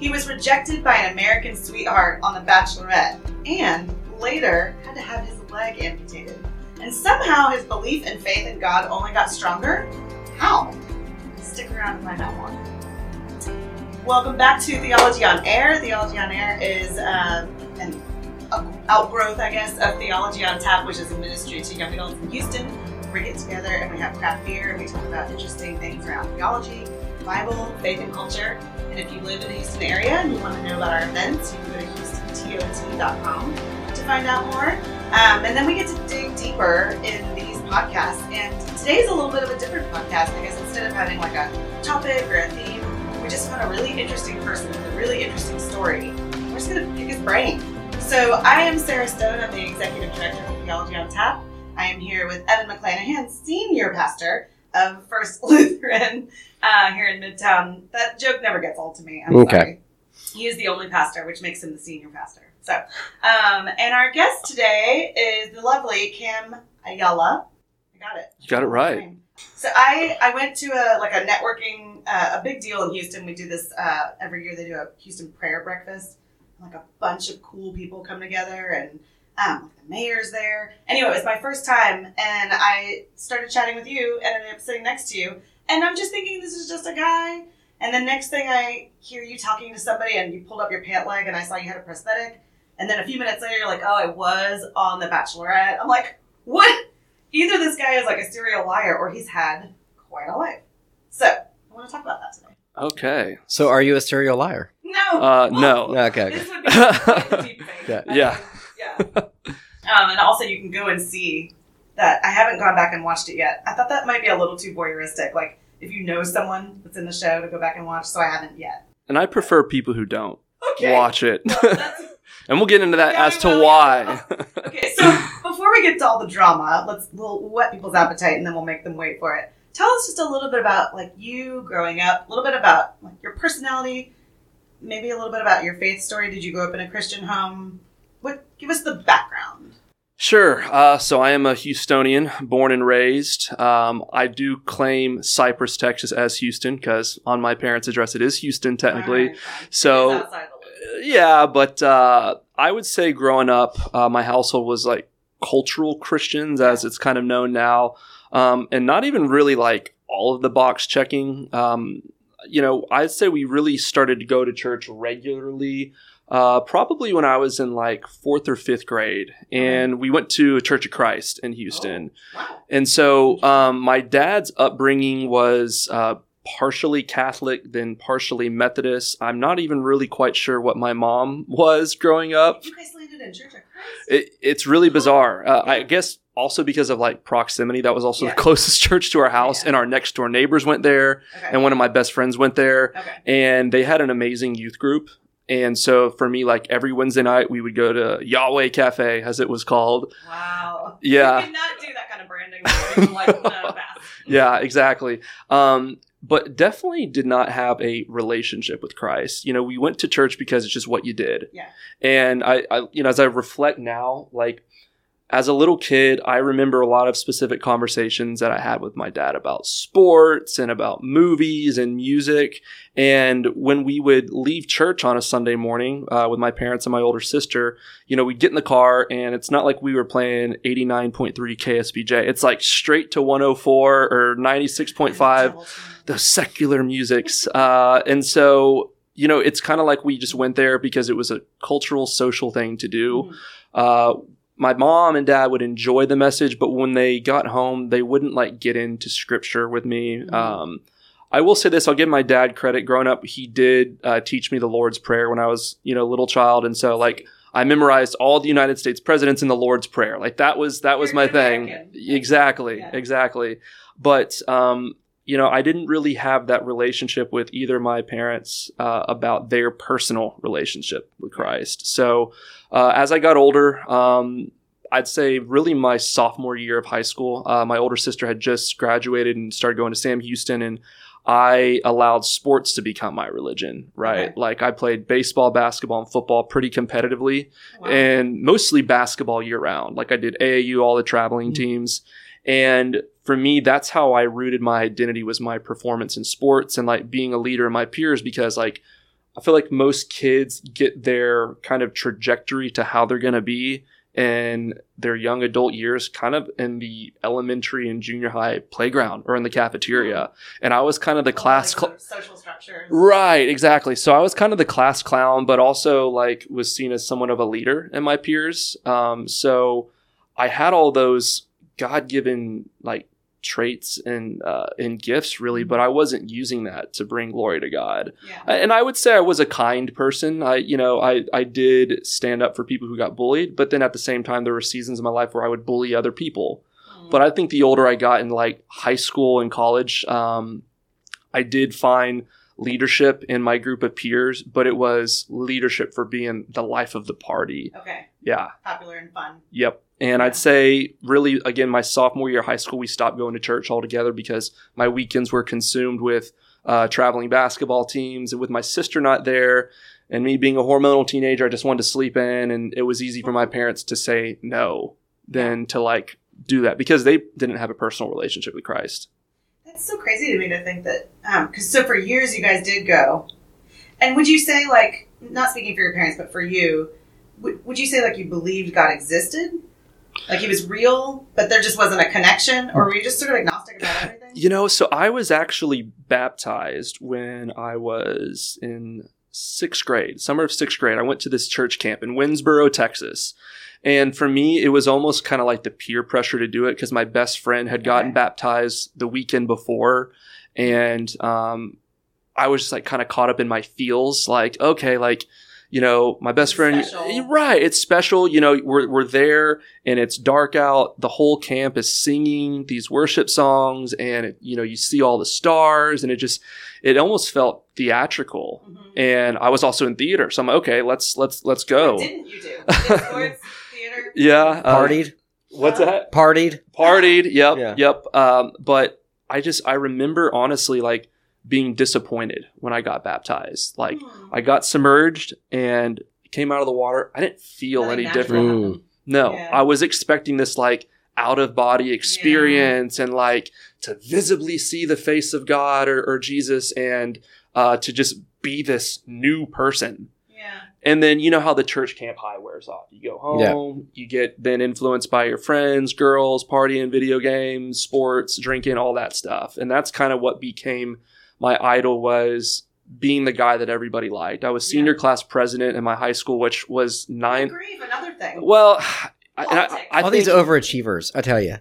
He was rejected by an American sweetheart on The Bachelorette and later had to have his leg amputated. And somehow his belief and faith in God only got stronger. How? Stick around to find out more. Welcome back to Theology on Air. Theology on Air is um, an outgrowth, I guess, of Theology on Tap, which is a ministry to young adults in Houston. We get together and we have craft beer and we talk about interesting things around theology, Bible, faith, and culture. If you live in the Houston area and you want to know about our events, you can go to houstontot.com to find out more. Um, and then we get to dig deeper in these podcasts. And today's a little bit of a different podcast because instead of having like a topic or a theme, we just found a really interesting person with a really interesting story. We're just going to pick his brain. So I am Sarah Stone. I'm the Executive Director of Theology on Tap. I am here with Evan McClanahan, Senior Pastor of First Lutheran uh, here in Midtown. That joke never gets old to me. I'm Okay. sorry. He is the only pastor, which makes him the senior pastor. So, um, and our guest today is the lovely Cam Ayala. I got it. You got it right. So I I went to a like a networking uh, a big deal in Houston. We do this uh, every year. They do a Houston prayer breakfast. Like a bunch of cool people come together and um, the mayor's there. Anyway, it was my first time, and I started chatting with you, and ended up sitting next to you. And I'm just thinking this is just a guy. And the next thing I hear you talking to somebody, and you pulled up your pant leg, and I saw you had a prosthetic. And then a few minutes later, you're like, "Oh, I was on The Bachelorette." I'm like, "What?" Either this guy is like a serial liar, or he's had quite a life. So I want to talk about that today. Okay. So, are you a serial liar? No. Uh, no. Okay. okay. This would be quite deep fake. Yeah. Yeah. Yeah. Um, and also, you can go and see that. I haven't gone back and watched it yet. I thought that might be a little too voyeuristic. Like, if you know someone that's in the show, to go back and watch. So I haven't yet. And I prefer people who don't Okay. watch it. Well, and we'll get into that Yeah, as to why. okay. So before we get to all the drama, let's we'll whet people's appetite, and then we'll make them wait for it. Tell us just a little bit about like you growing up, a little bit about like your personality, maybe a little bit about your faith story. Did you grow up in a Christian home? What give us the background? Sure. Uh, so I am a Houstonian, born and raised. Um, I do claim Cypress, Texas, as Houston because on my parents' address it is Houston technically. All right. So- It is outside the loop. Yeah, but uh, I would say growing up, uh, my household was like cultural Christians, as it's kind of known now, um, and not even really like all of the box checking. Um, you know, I'd say we really started to go to church regularly. Uh, probably when I was in like fourth or fifth grade, and we went to a Church of Christ in Houston. Wow. And so um, my dad's upbringing was uh, partially Catholic, then partially Methodist. I'm not even really quite sure what my mom was growing up. You guys landed in Church of Christ. It, it's really bizarre. Uh, I guess also because of like proximity, that was also Yeah. the closest church to our house, Yeah. and our next door neighbors went there, Okay. and one of my best friends went there, okay. and they had an amazing youth group. And so for me, like every Wednesday night, we would go to Yahweh Cafe, as it was called. Wow. Yeah. You cannot do that kind of branding. Like, no, yeah, exactly. Um, but definitely did not have a relationship with Christ. You know, we went to church because it's just what you did. Yeah. And I, I, you know, as I reflect now, like as a little kid, I remember a lot of specific conversations that I had with my dad about sports and about movies and music. And when we would leave church on a Sunday morning uh, with my parents and my older sister, you know, we'd get in the car and it's not like we were playing 89.3 KSBJ. It's like straight to 104 or 96.5 the secular musics. Uh, and so, you know, it's kind of like we just went there because it was a cultural, social thing to do. Mhm. Uh, my mom and dad would enjoy the message, but when they got home, they wouldn't like get into scripture with me. Mhm. Um, I will say this: I'll give my dad credit. Growing up, he did uh, teach me the Lord's Prayer when I was, you know, a little child, and so like I memorized all the United States presidents in the Lord's Prayer. Like that was that was You're my thing. American. Exactly, Yeah. exactly. But um, you know, I didn't really have that relationship with either my parents uh, about their personal relationship with Christ. So uh, as I got older, um, I'd say really my sophomore year of high school, uh, my older sister had just graduated and started going to Sam Houston, and I allowed sports to become my religion. Right, Okay. like I played baseball, basketball, and football pretty competitively Wow. and mostly basketball year round. Like I did AAU, all the traveling Mm. teams. And for me, that's how I rooted my identity was my performance in sports and like being a leader in my peers because like I feel like most kids get their kind of trajectory to how they're going to be in their young adult years kind of in the elementary and junior high playground or in the cafeteria. And I was kind of the class Like, social structures. Right, exactly. So I was kind of the class clown, but also like was seen as somewhat of a leader in my peers. Um, so I had all those God given like traits and uh, and gifts really, but I wasn't using that to bring glory to God. Yeah. And I would say I was a kind person. I, you know, I, I did stand up for people who got bullied, but then at the same time, there were seasons in my life where I would bully other people. Mm. But I think the older I got in like high school and college, um, I did find leadership in my group of peers, but it was leadership for being the life of the party. okay. Yeah. Popular and fun. Yep. And I'd say, really, again, my sophomore year of high school, we stopped going to church altogether because my weekends were consumed with uh, traveling basketball teams and with my sister not there. And me being a hormonal teenager, I just wanted to sleep in. And it was easy for my parents to say no than to like do that because they didn't have a personal relationship with Christ. That's so crazy to me to think that. Because so for years you guys did go, and would you say like not speaking for your parents, but for you, would, would you say like you believed God existed, like He was real, but there just wasn't a connection, or were you just sort of agnostic about everything? You know, so I was actually baptized when I was in sixth grade, summer of sixth grade. I went to this church camp in Winnsboro, Texas. And for me, it was almost kind of like the peer pressure to do it because my best friend had gotten Okay. baptized the weekend before. And um, I was just like kind of caught up in my feels like, okay, like, you know, my best It's friend, special. right? It's special. You know, we're, we're there and it's dark out. The whole camp is singing these worship songs, and it, you know, you see all the stars, and it just, it almost felt theatrical. Mhm. And I was also in theater, so I'm like, okay, let's let's let's go. What didn't you do? Sports, theater. Yeah, uh, Partied, What's that? partied. Partied. Yep. Yeah. Yep. Um, but I just I remember honestly like being disappointed when I got baptized. Like Hmm. I got submerged and came out of the water. I didn't feel Nothing any different. happened. No, Yeah. I was expecting this like out of body experience and like to visibly see the face of God or, or Jesus and uh, to just be this new person. Yeah. And then you know how the church camp high wears off. You go home, you get then influenced by your friends, girls, partying, video games, sports, drinking, all that stuff. And that's kind of what became my idol was being the guy that everybody liked. I was Yeah. senior class president in my high school, which was nine. grief, another thing. Well, I, and I, I All think these overachievers, I tell you.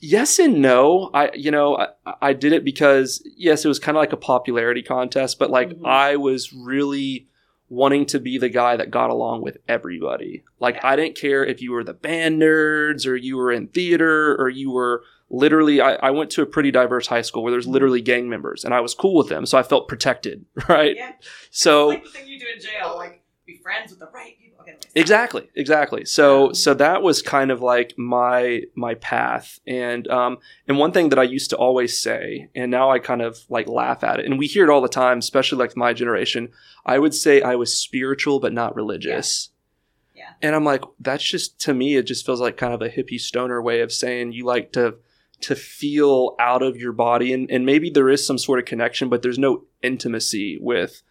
yes and no. I, you know, I, I did it because yes, it was kind of like a popularity contest, but like Mhm. I was really wanting to be the guy that got along with everybody. Like Yeah. I didn't care if you were the band nerds or you were in theater or you were literally. I, I went to a pretty diverse high school where there's literally gang members, and I was cool with them, so I felt protected, right? Yeah. So like the thing you do in jail, like be friends with the right people. Okay. Exactly, exactly. So Yeah. so that was kind of like my my path. And um and one thing that I used to always say, and now I kind of like laugh at it, and we hear it all the time, especially like my generation, I would say I was spiritual but not religious. Yeah. And I'm like, that's just to me, it just feels like kind of a hippie stoner way of saying you like to to feel out of your body and, and maybe there is some sort of connection, but there's no intimacy with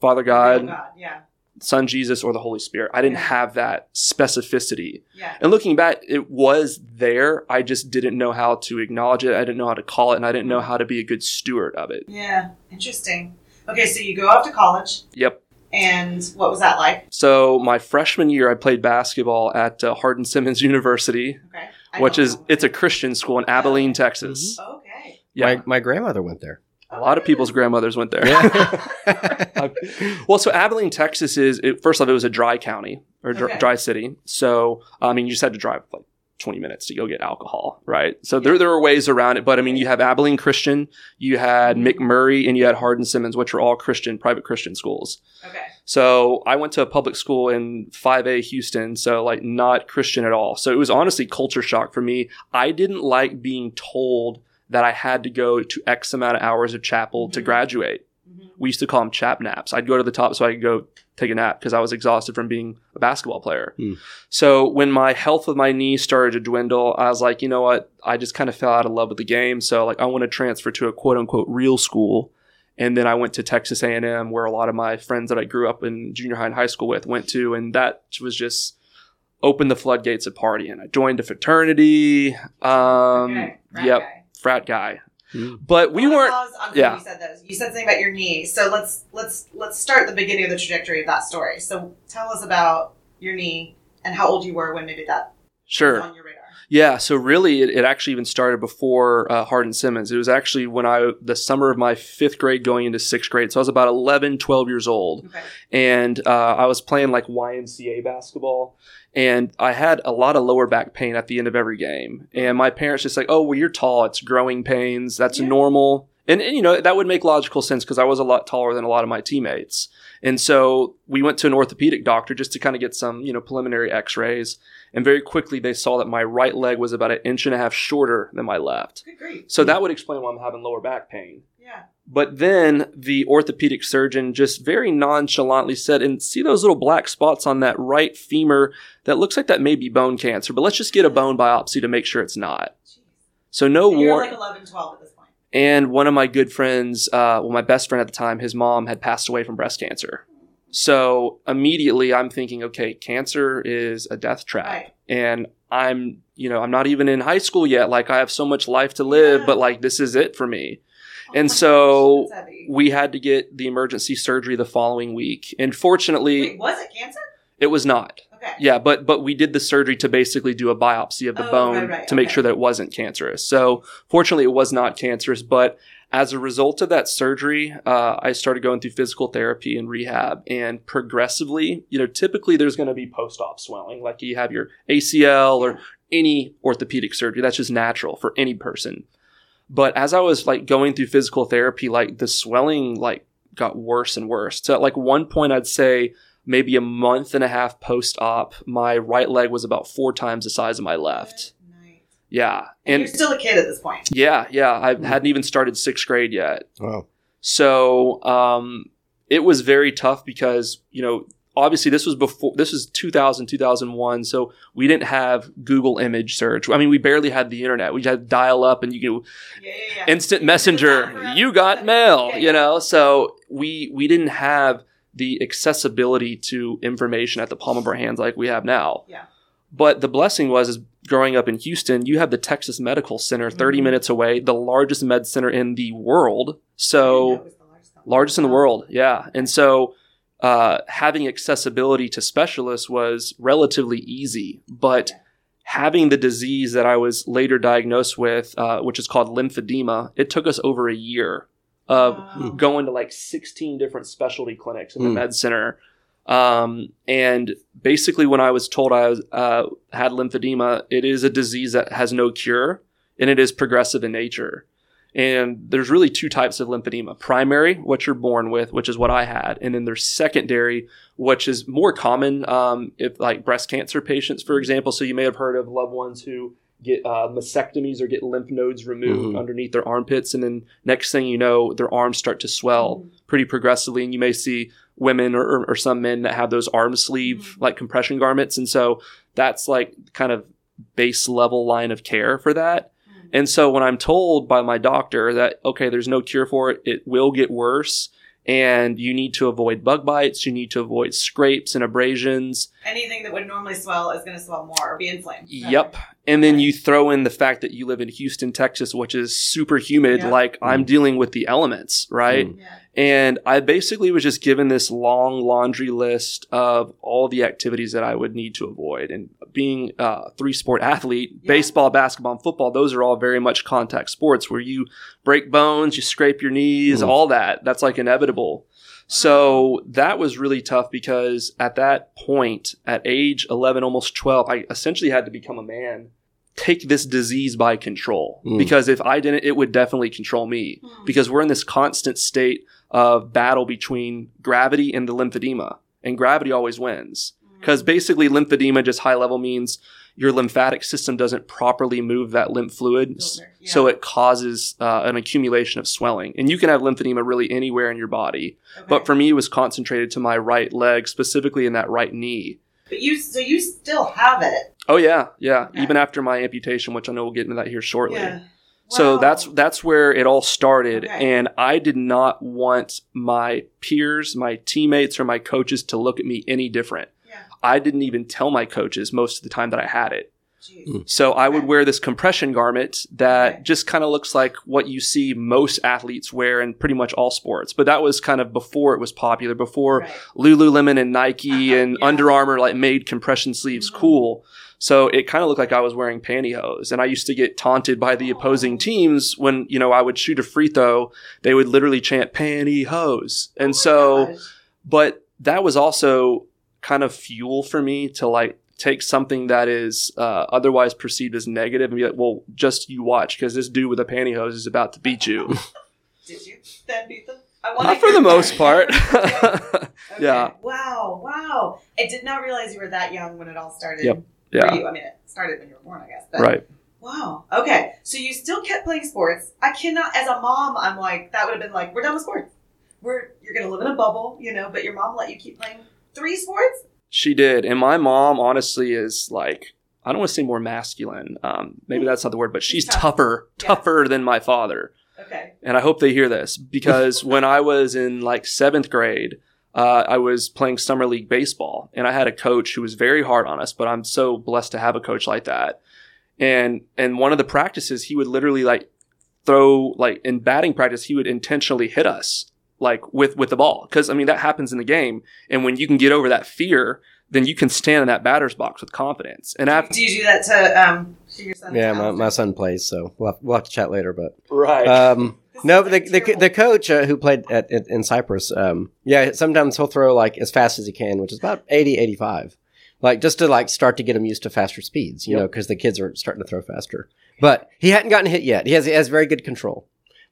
Father God, God. Yeah. Son Jesus or the Holy Spirit. I didn't Yeah. have that specificity. Yeah. And looking back, it was there. I just didn't know how to acknowledge it. I didn't know how to call it, and I didn't know how to be a good steward of it. Yeah. Interesting. Okay, so you go off to college, Yep. and what was that like? So my freshman year, I played basketball at uh, Hardin Simmons University, Okay. I which is know. it's a Christian school in Abilene, mm-hmm. Texas. Okay. Yeah, My, my grandmother went there. a lot of people's grandmothers went there. Yeah. well, so Abilene, Texas is it, first off, it was a dry county or dry, Okay. dry city. So I mean, you just had to drive like 20 minutes to go get alcohol, right? So there, there were ways around it, but I mean, you have Abilene Christian, you had. McMurry, and you had Hardin Simmons, which are all Christian, private Christian schools. Okay. So I went to a public school in 5A Houston, so like not Christian at all. So it was honestly culture shock for me. I didn't like being told that I had to go to X amount of hours of chapel to Mhm. graduate. Mhm. We used to call them chap naps. I'd go to the top so I could go take a nap because I was exhausted from being a basketball player. Hmm. So when my health of my knee started to dwindle, I was like, you know what? I just kind of fell out of love with the game. So like I want to transfer to a quote unquote real school. and then I went to Texas A&M, where a lot of my friends that I grew up in junior high and high school with went to, and that was just opened the floodgates of partying. I joined a fraternity. Um, okay. Frat yep, guy. frat guy. Mm. But we I weren't. pause yeah. You said those. You said something about your knee. So let's let's let's start the beginning of the trajectory of that story. So tell us about your knee and how old you were when maybe that Sure. Was on your radar. Yeah, so really, it, it actually even started before uh, Hardin Simmons. It was actually when I, the summer of my fifth grade going into sixth grade. So I was about 11, 12 years old. Okay. And uh, I was playing like YMCA basketball. And I had a lot of lower back pain at the end of every game. And my parents just like, oh, well, you're tall. It's growing pains. That's Yeah. normal. And, and, you know, that would make logical sense because I was a lot taller than a lot of my teammates. And so we went to an orthopedic doctor just to kind of get some, you know, preliminary x rays. And very quickly they saw that my right leg was about an inch and a half shorter than my left. Good. So that would explain why I'm having lower back pain. Yeah. But then the orthopedic surgeon just very nonchalantly said, and see those little black spots on that right femur? That looks like that may be bone cancer, but let's just get a bone biopsy to make sure it's not. Jeez. So no you're warrant. like 11, 12 at this point. and one of my good friends, uh, well, my best friend at the time, his mom had passed away from breast cancer. So immediately I'm thinking, okay, cancer is a death trap. Right. And I'm, you know, I'm not even in high school yet. Like I have so much life to live, Yeah. but like this is it for me. Oh And so gosh. We had to get the emergency surgery the following week. And fortunately, Wait, was it cancer? it was not. Okay. Yeah, but but we did the surgery to basically do a biopsy of the Oh, bone right, right, to make okay. sure that it wasn't cancerous. So fortunately, it was not cancerous. But as a result of that surgery, uh, I started going through physical therapy and rehab, and progressively, you know, typically there's going to be post-op swelling, like you have your ACL or any orthopedic surgery. That's just natural for any person. But as I was like going through physical therapy, like the swelling like got worse and worse. So at like one point, I'd say maybe a month and a half post op, my right leg was about four times the size of my left. Good night. Yeah. And, And you're still a kid at this point. yeah, yeah, I hadn't even started sixth grade yet. Wow. So um, it was very tough because, you know, obviously this was before, this was 2000, 2001. So we didn't have Google image search. I mean, we barely had the internet. We had dial up and you could Yeah, yeah, yeah. instant messenger could do that you got mail Yeah, you know so we we didn't have the accessibility to information at the palm of our hands like we have now Yeah. but the blessing was is growing up in houston you have the texas medical center 30 Mhm. minutes away the largest med center in the world I didn't know so the largest largest in the world yeah and so uh, having accessibility to specialists was relatively easy but Yeah. having the disease that i was later diagnosed with uh, which is called lymphedema it took us over a year of Wow. going to like 16 different specialty clinics in the Hmm. med center um, and basically when i was told i was, uh, had lymphedema it is a disease that has no cure and it is progressive in nature and there's really two types of lymphedema primary what you're born with which is what i had and then there's secondary which is more common um, if like breast cancer patients for example so you may have heard of loved ones who get uh, mastectomies or get lymph nodes removed Mhm. underneath their armpits and then next thing you know their arms start to swell Mhm. pretty progressively and you may see women or, or, or some men that have those arm sleeve Mhm. like compression garments and so that's like kind of base level line of care for that Mhm. and so when I'm told by my doctor that, okay, there's no cure for it, it will get worse, and you need to avoid bug bites, you need to avoid scrapes and abrasions. Anything that would normally swell is going to swell more or be inflamed. Yep. And then you throw in the fact that you live in Houston, Texas, which is super humid, Yeah. like I'm dealing with the elements, right? Mm. Yeah. And I basically was just given this long laundry list of all the activities that I would need to avoid. And being a three sport athlete, Yeah. baseball, basketball, and football, those are all very much contact sports where you break bones, you scrape your knees, Mm. all that. That's like inevitable. So that was really tough because at that point, at age 11, almost 12, I essentially had to become a man, take this disease by control. Mm. Because if I didn't, it would definitely control me Hmm. because we're in this constant state of battle between gravity and the lymphedema. And gravity always wins. Hmm. Because basically, lymphedema, just high level, means your lymphatic system doesn't properly move that lymph fluid. yeah. So it causes uh, an accumulation of swelling. And you can have lymphedema really anywhere in your body. Okay. But for me, it was concentrated to my right leg, specifically in that right knee. But you, so you still have it. Oh, yeah. Yeah. Okay. Even after my amputation, which I know we'll get into that here shortly. Yeah. So that's that's where it all started, Okay. and I did not want my peers, my teammates, or my coaches to look at me any different. Yeah. I didn't even tell my coaches most of the time that I had it. Jeez. Mm. So I would wear this compression garment that Okay. just kind of looks like what you see most athletes wear in pretty much all sports. But that was kind of before it was popular, before Right. Lululemon and Nike Uh-huh, and yeah. Under Armour like made compression sleeves Mhm. cool. So it kind of looked like I was wearing pantyhose, and I used to get taunted by the opposing teams when you know I would shoot a free throw. They would literally chant pantyhose, and Oh so gosh. but that was also kind of fuel for me to like take something that is uh, otherwise perceived as negative and be like, well, just you watch because this dude with a pantyhose is about to beat you. Did you then beat them? Not for the that. most part. Okay. Yeah. Wow. Wow. I did not realize you were that young when it all started. Yep. For yeah. you. I mean, it started when you were born, I guess. But Right. Wow. Okay. So you still kept playing sports. I cannot, as a mom, I'm like, that would have been like, we're done with sports. We're, you're going to live in a bubble, you know, but your mom let you keep playing three sports? She did. And my mom, honestly, is like, I don't want to say more masculine. Um, maybe that's not the word, but she's Tough. tougher, Yeah. tougher than my father. Okay. and I hope they hear this because when I was in like seventh grade, uh, I was playing summer league baseball, and I had a coach who was very hard on us. But I'm so blessed to have a coach like that. And and one of the practices, he would literally like throw like in batting practice, he would intentionally hit us like with with the ball because I mean that happens in the game. And when you can get over that fear, then you can stand in that batter's box with confidence. And after Do you do that to, um, to your son? Yeah, my, my son plays, so we'll have, we'll have to chat later. But right, um, This no, but the, the the coach uh, who played at, at in Cypress, um, yeah, sometimes he'll throw like as fast as he can, which is about 80, 85. like just to like start to get him used to faster speeds, you Yep. know, because the kids are starting to throw faster. But he hadn't gotten hit yet. He has he has very good control.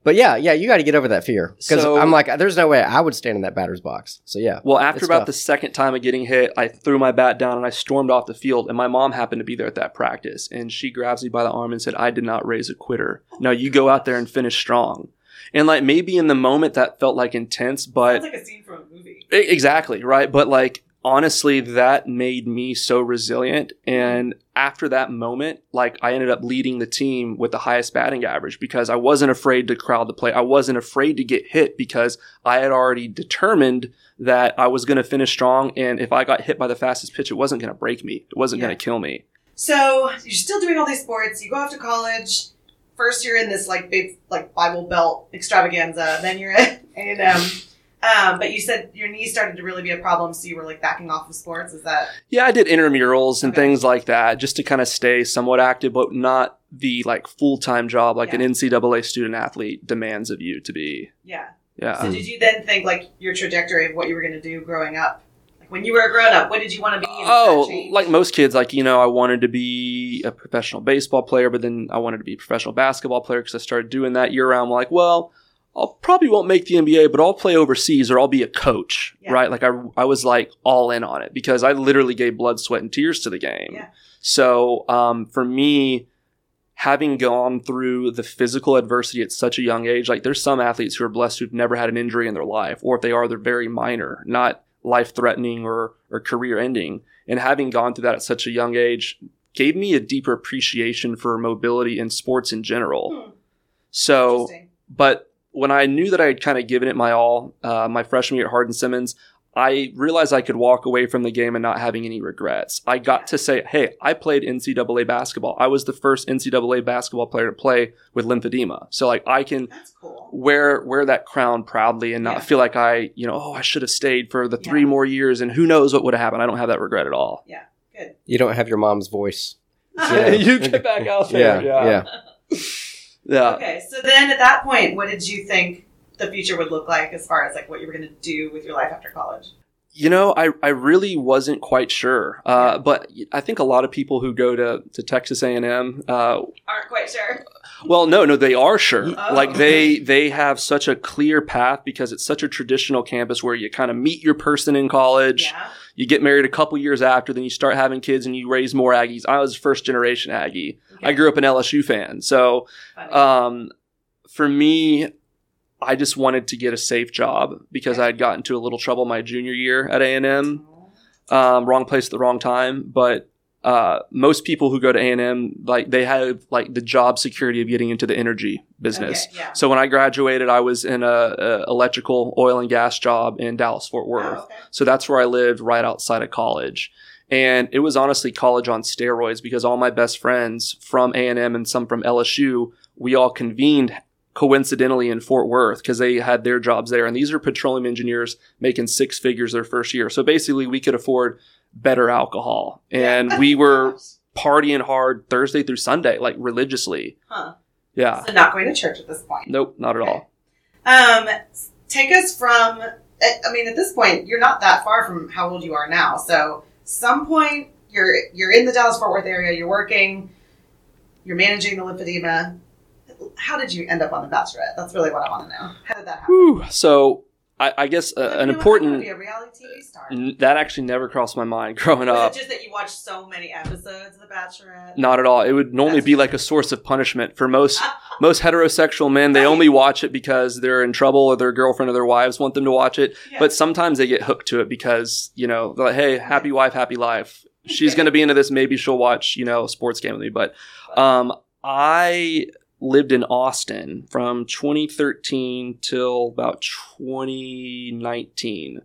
But yeah, yeah, you got to get over that fear because So- I'm like, there's no way I would stand in that batter's box. So yeah, Well, after about tough. the second time of getting hit, I threw my bat down and I stormed off the field. And my mom happened to be there at that practice, and she grabs me by the arm and said, "I did not raise a quitter. No, you go out there and finish strong." And like maybe in the moment that felt like intense, but Sounds like a scene from a movie. Exactly, right? But like honestly, that made me so resilient. And after that moment, like I ended up leading the team with the highest batting average because I wasn't afraid to crowd the play. I wasn't afraid to get hit because I had already determined that I was going to finish strong. And if I got hit by the fastest pitch, it wasn't going to break me. It wasn't Yeah. going to kill me. So you're still doing all these sports. You go off to college. First, you're in this like big like Bible Belt extravaganza. Then you're at A and M. Um, but you said your knee started to really be a problem, so you were like backing off of sports. Is that Yeah, I did intramurals and Okay. things like that just to kind of stay somewhat active, but not the like full time job like Yeah. an NCAA student athlete demands of you to be. yeah? Yeah. So did you then think like your trajectory of what you were going to do growing up? Like when you were a grown up, what did you want to be? and did that Oh, like most kids, like, you know, I wanted to be a professional baseball player, but then I wanted to be a professional basketball player because I started doing that year round. I'm like, well, I'll probably won't make the NBA, but I'll play overseas or I'll be a coach, Yeah. right? Like I, I was like all in on it because I literally gave blood, sweat, and tears to the game. Yeah. So um, for me, having gone through the physical adversity at such a young age, like there's some athletes who are blessed who've never had an injury in their life, or if they are, they're very minor, not life threatening or, or career ending. And having gone through that at such a young age gave me a deeper appreciation for mobility in sports in general. Hmm, So, but when I knew that I had kind of given it my all, uh, my freshman year at Hardin Simmons, I realized I could walk away from the game and not having any regrets. I got to say, hey, I played NCAA basketball. I was the first NCAA basketball player to play with lymphedema. So like I can cool. wear wear that crown proudly and not Yeah. feel like I, you know, oh, I should have stayed for the three Yeah. more years and who knows what would have happened. I don't have that regret at all. Yeah. Good. you don't have your mom's voice. Uh-huh. You get back out Yeah, there. yeah. Yeah. Okay, so then at that point, what did you think the future would look like as far as like what you were going to do with your life after college? You know, I, I really wasn't quite sure, uh, but I think a lot of people who go to, to Texas A and M, uh, Aren't quite sure. well, no, no, they are sure. Oh. Like they they have such a clear path because it's such a traditional campus where you kind of meet your person in college, Yeah. you get married a couple years after, then you start having kids and you raise more Aggies. I was first generation Aggie. I grew up an LSU fan, so um, for me, I just wanted to get a safe job because I had gotten into a little trouble my junior year at A and M. Um, wrong place at the wrong time, but uh, most people who go to A&M, like they have like the job security of getting into the energy business. Okay, yeah. So when I graduated, I was in a, a electrical oil and gas job in Dallas Fort Worth. Oh, okay. So that's where I lived right outside of college. And it was honestly college on steroids because all my best friends from A&M and some from LSU, we all convened coincidentally in Fort Worth because they had their jobs there. And these are petroleum engineers making six figures their first year. So basically we could afford better alcohol. And we were partying hard Thursday through Sunday, like religiously. Huh. Yeah. So not going to church at this point. Nope, not at all. Um, take us from. I mean, at this point, you're not that far from how old you are now. So, some point you're you're in the Dallas Fort Worth area. You're working. You're managing the lymphedema. How did you end up on The Bachelorette? That's really what I want to know. How did that happen? Whew. So I, I guess uh, an know, I wanna important be a reality TV star. n- that actually never crossed my mind growing Was up. it just that you watched so many episodes of The Bachelorette? Not at all. It would normally That's- be like a source of punishment for most most heterosexual men. They only watch it because they're in trouble or their girlfriend or their wives want them to watch it. Yeah. But sometimes they get hooked to it because you know, they're like, hey, happy wife, happy life. She's going to be into this. Maybe she'll watch you know a sports game with me. But um, I lived in Austin from 2013 till about 2019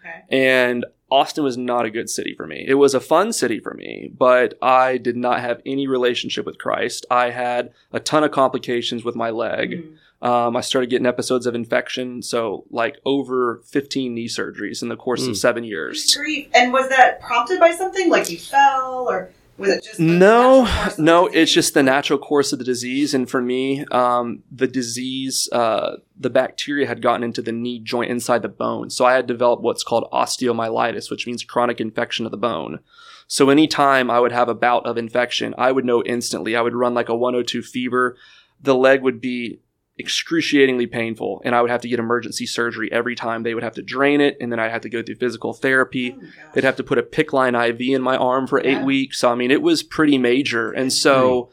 okay. and Austin was not a good city for me. It was a fun city for me, but I did not have any relationship with Christ. I had a ton of complications with my leg. Mm. Um, I started getting episodes of infection, so like over 15 knee surgeries in the course of Mm. seven years. Grief. And was that prompted by something? Like you fell, or was it just No, natural course of the no, it's just the natural course of the disease. And for me, um, the disease, uh, the bacteria had gotten into the knee joint inside the bone. So I had developed what's called osteomyelitis, which means chronic infection of the bone. So anytime I would have a bout of infection, I would know instantly. I would run like a 102 fever. The leg would be excruciatingly painful, and I would have to get emergency surgery every time. They would have to drain it, and then I'd have to go through physical therapy. Oh. They'd have to put a PICC line IV in my arm for eight weeks. So, I mean, it was pretty major. And so,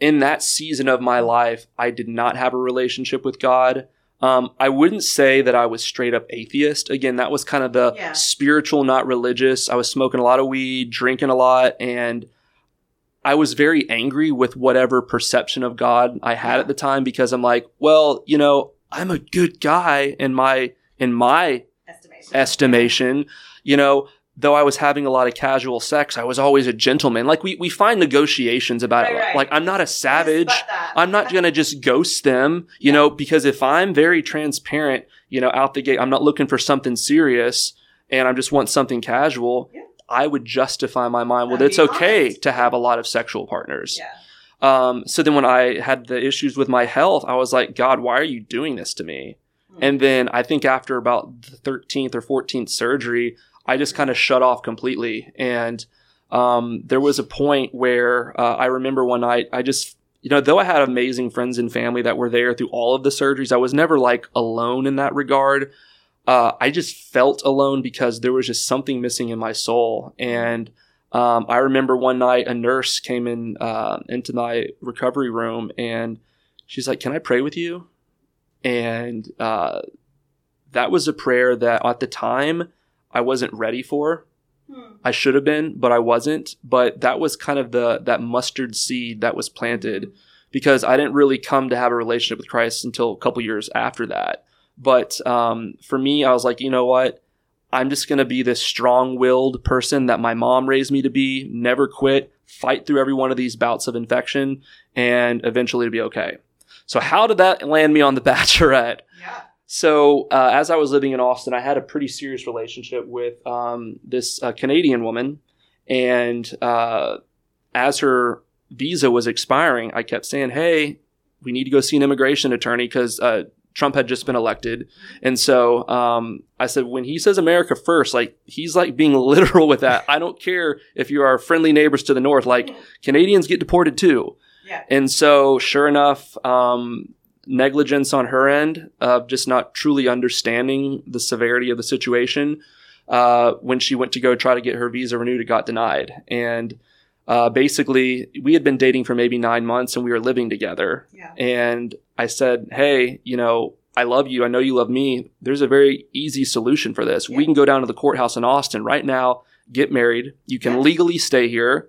in that season of my life, I did not have a relationship with God. Um, I wouldn't say that I was straight up atheist. Again, that was kind of the Yeah. spiritual, not religious. I was smoking a lot of weed, drinking a lot, and I was very angry with whatever perception of God I had at the time because I'm like, well, you know, I'm a good guy in my in my estimation. estimation. You know, though I was having a lot of casual sex, I was always a gentleman. Like we we find negotiations about Right, it. right. Like I'm not a savage. I'm not gonna just ghost them, you Yeah. know, because if I'm very transparent, you know, out the gate, I'm not looking for something serious and I just want something casual. Yeah. I would justify my mind. Well, it's okay honest. to have a lot of sexual partners. Yeah. Um, so then when I had the issues with my health, I was like, God, why are you doing this to me? Hmm. And then I think after about the 13th or 14th surgery, I just kind of shut off completely. And um, there was a point where uh, I remember one night, I just, you know, though I had amazing friends and family that were there through all of the surgeries, I was never like alone in that regard. Uh, I just felt alone because there was just something missing in my soul. And um, I remember one night a nurse came in uh, into my recovery room and she's like, "Can I pray with you?" And uh, that was a prayer that at the time I wasn't ready for. Hmm. I should have been, but I wasn't. But that was kind of the that mustard seed that was planted because I didn't really come to have a relationship with Christ until a couple years after that. But um, for me, I was like, you know what? I'm just going to be this strong willed person that my mom raised me to be, never quit, fight through every one of these bouts of infection, and eventually to be okay. So, how did that land me on The Bachelorette? Yeah. So, uh, as I was living in Austin, I had a pretty serious relationship with um, this uh, Canadian woman. And uh, as her visa was expiring, I kept saying, Hey, we need to go see an immigration attorney because uh, Trump had just been elected. And so um, I said, when he says America first, like he's like being literal with that. I don't care if you are friendly neighbors to the north, like Canadians get deported too. Yeah. And so, sure enough, um, negligence on her end of just not truly understanding the severity of the situation. Uh, when she went to go try to get her visa renewed, it got denied. And uh, basically, we had been dating for maybe nine months and we were living together. Yeah. And I said, Hey, you know, I love you. I know you love me. There's a very easy solution for this. We can go down to the courthouse in Austin right now get married. You can Yeah. legally stay here,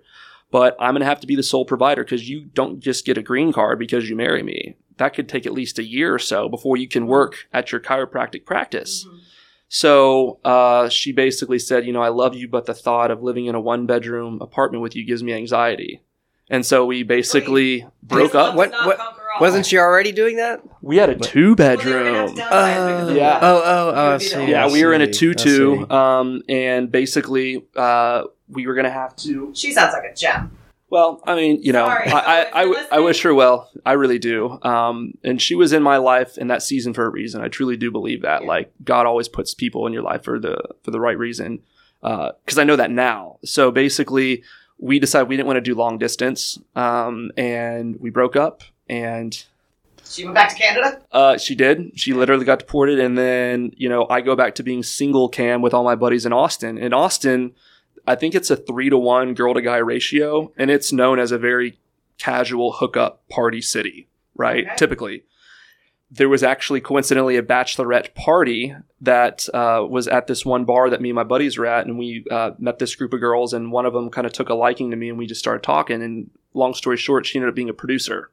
but I'm going to have to be the sole provider because you don't just get a green card because you marry me. That could take at least a year or so before you can work at your chiropractic practice. Mhm. So uh, she basically said, you know, I love you, but the thought of living in a one bedroom apartment with you gives me anxiety. And so we basically broke up. What- what- Wasn't she already doing that? We had a two Well, they were gonna have bedroom. to downsize Yeah. Oh, oh, oh, I would be the see. yeah, I we were in a two-two, um, and basically uh, we were gonna have to. She sounds like a gem. Well, I mean, you know, Sorry. I, I, I, If you're w- I wish her well. I really do. Um, and she was in my life in that season for a reason. I truly do believe that. Yeah. Like God always puts people in your life for the for the right reason. Because I know that now. So basically, we decided we didn't want to do long distance, um, and we broke up. And She went back to Canada. uh, she did. She literally got deported, and then you know I go back to being single cam with all my buddies in Austin. In Austin, I think it's a three to one girl to guy ratio, and it's known as a very casual hookup party city, right? Okay. Typically, there was actually coincidentally a bachelorette party that uh, was at this one bar that me and my buddies were at, and we uh, met this group of girls, and one of them kind of took a liking to me, and we just started talking. And long story short, she ended up being a producer.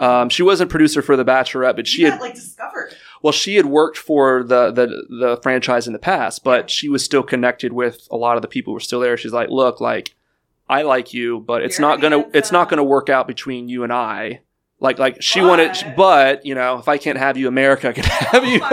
Oh. Um, she wasn't producer for The Bachelorette, but she had like discovered. Well, she had worked for the, the the franchise in the past, but she was still connected with a lot of the people who were still there. She's like, "Look, like I like you, but it's not gonna handsome." it's not gonna work out between you and I." Like like she But- wanted, but you know, if I can't have you, America can have oh you. my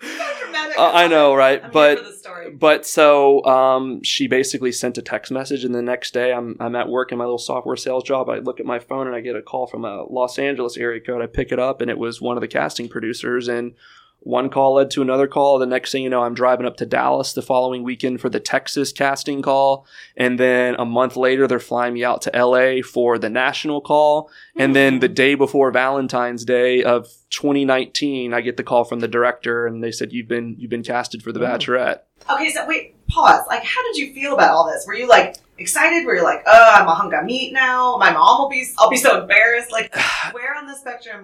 Uh, I know, right? I'm but here for the story. but so um, she basically sent a text message, and the next day I'm I'm at work in my little software sales job. I look at my phone and I get a call from a Los Angeles area code. I pick it up, and it was one of the casting producers. And one call led to another call. The next thing you know, I'm driving up to Dallas the following weekend for the Texas casting call, and then a month later they're flying me out to LA for the national call. And then the day before Valentine's Day of 2019, I get the call from the director, and they said you've been you've been casted for The Oh. Bachelorette. Okay, so wait, pause. Like, how did you feel about all this? Were you like excited? Were you like, oh, I'm a hunk of meat now? My mom will be, I'll be so embarrassed. Like, where on the spectrum?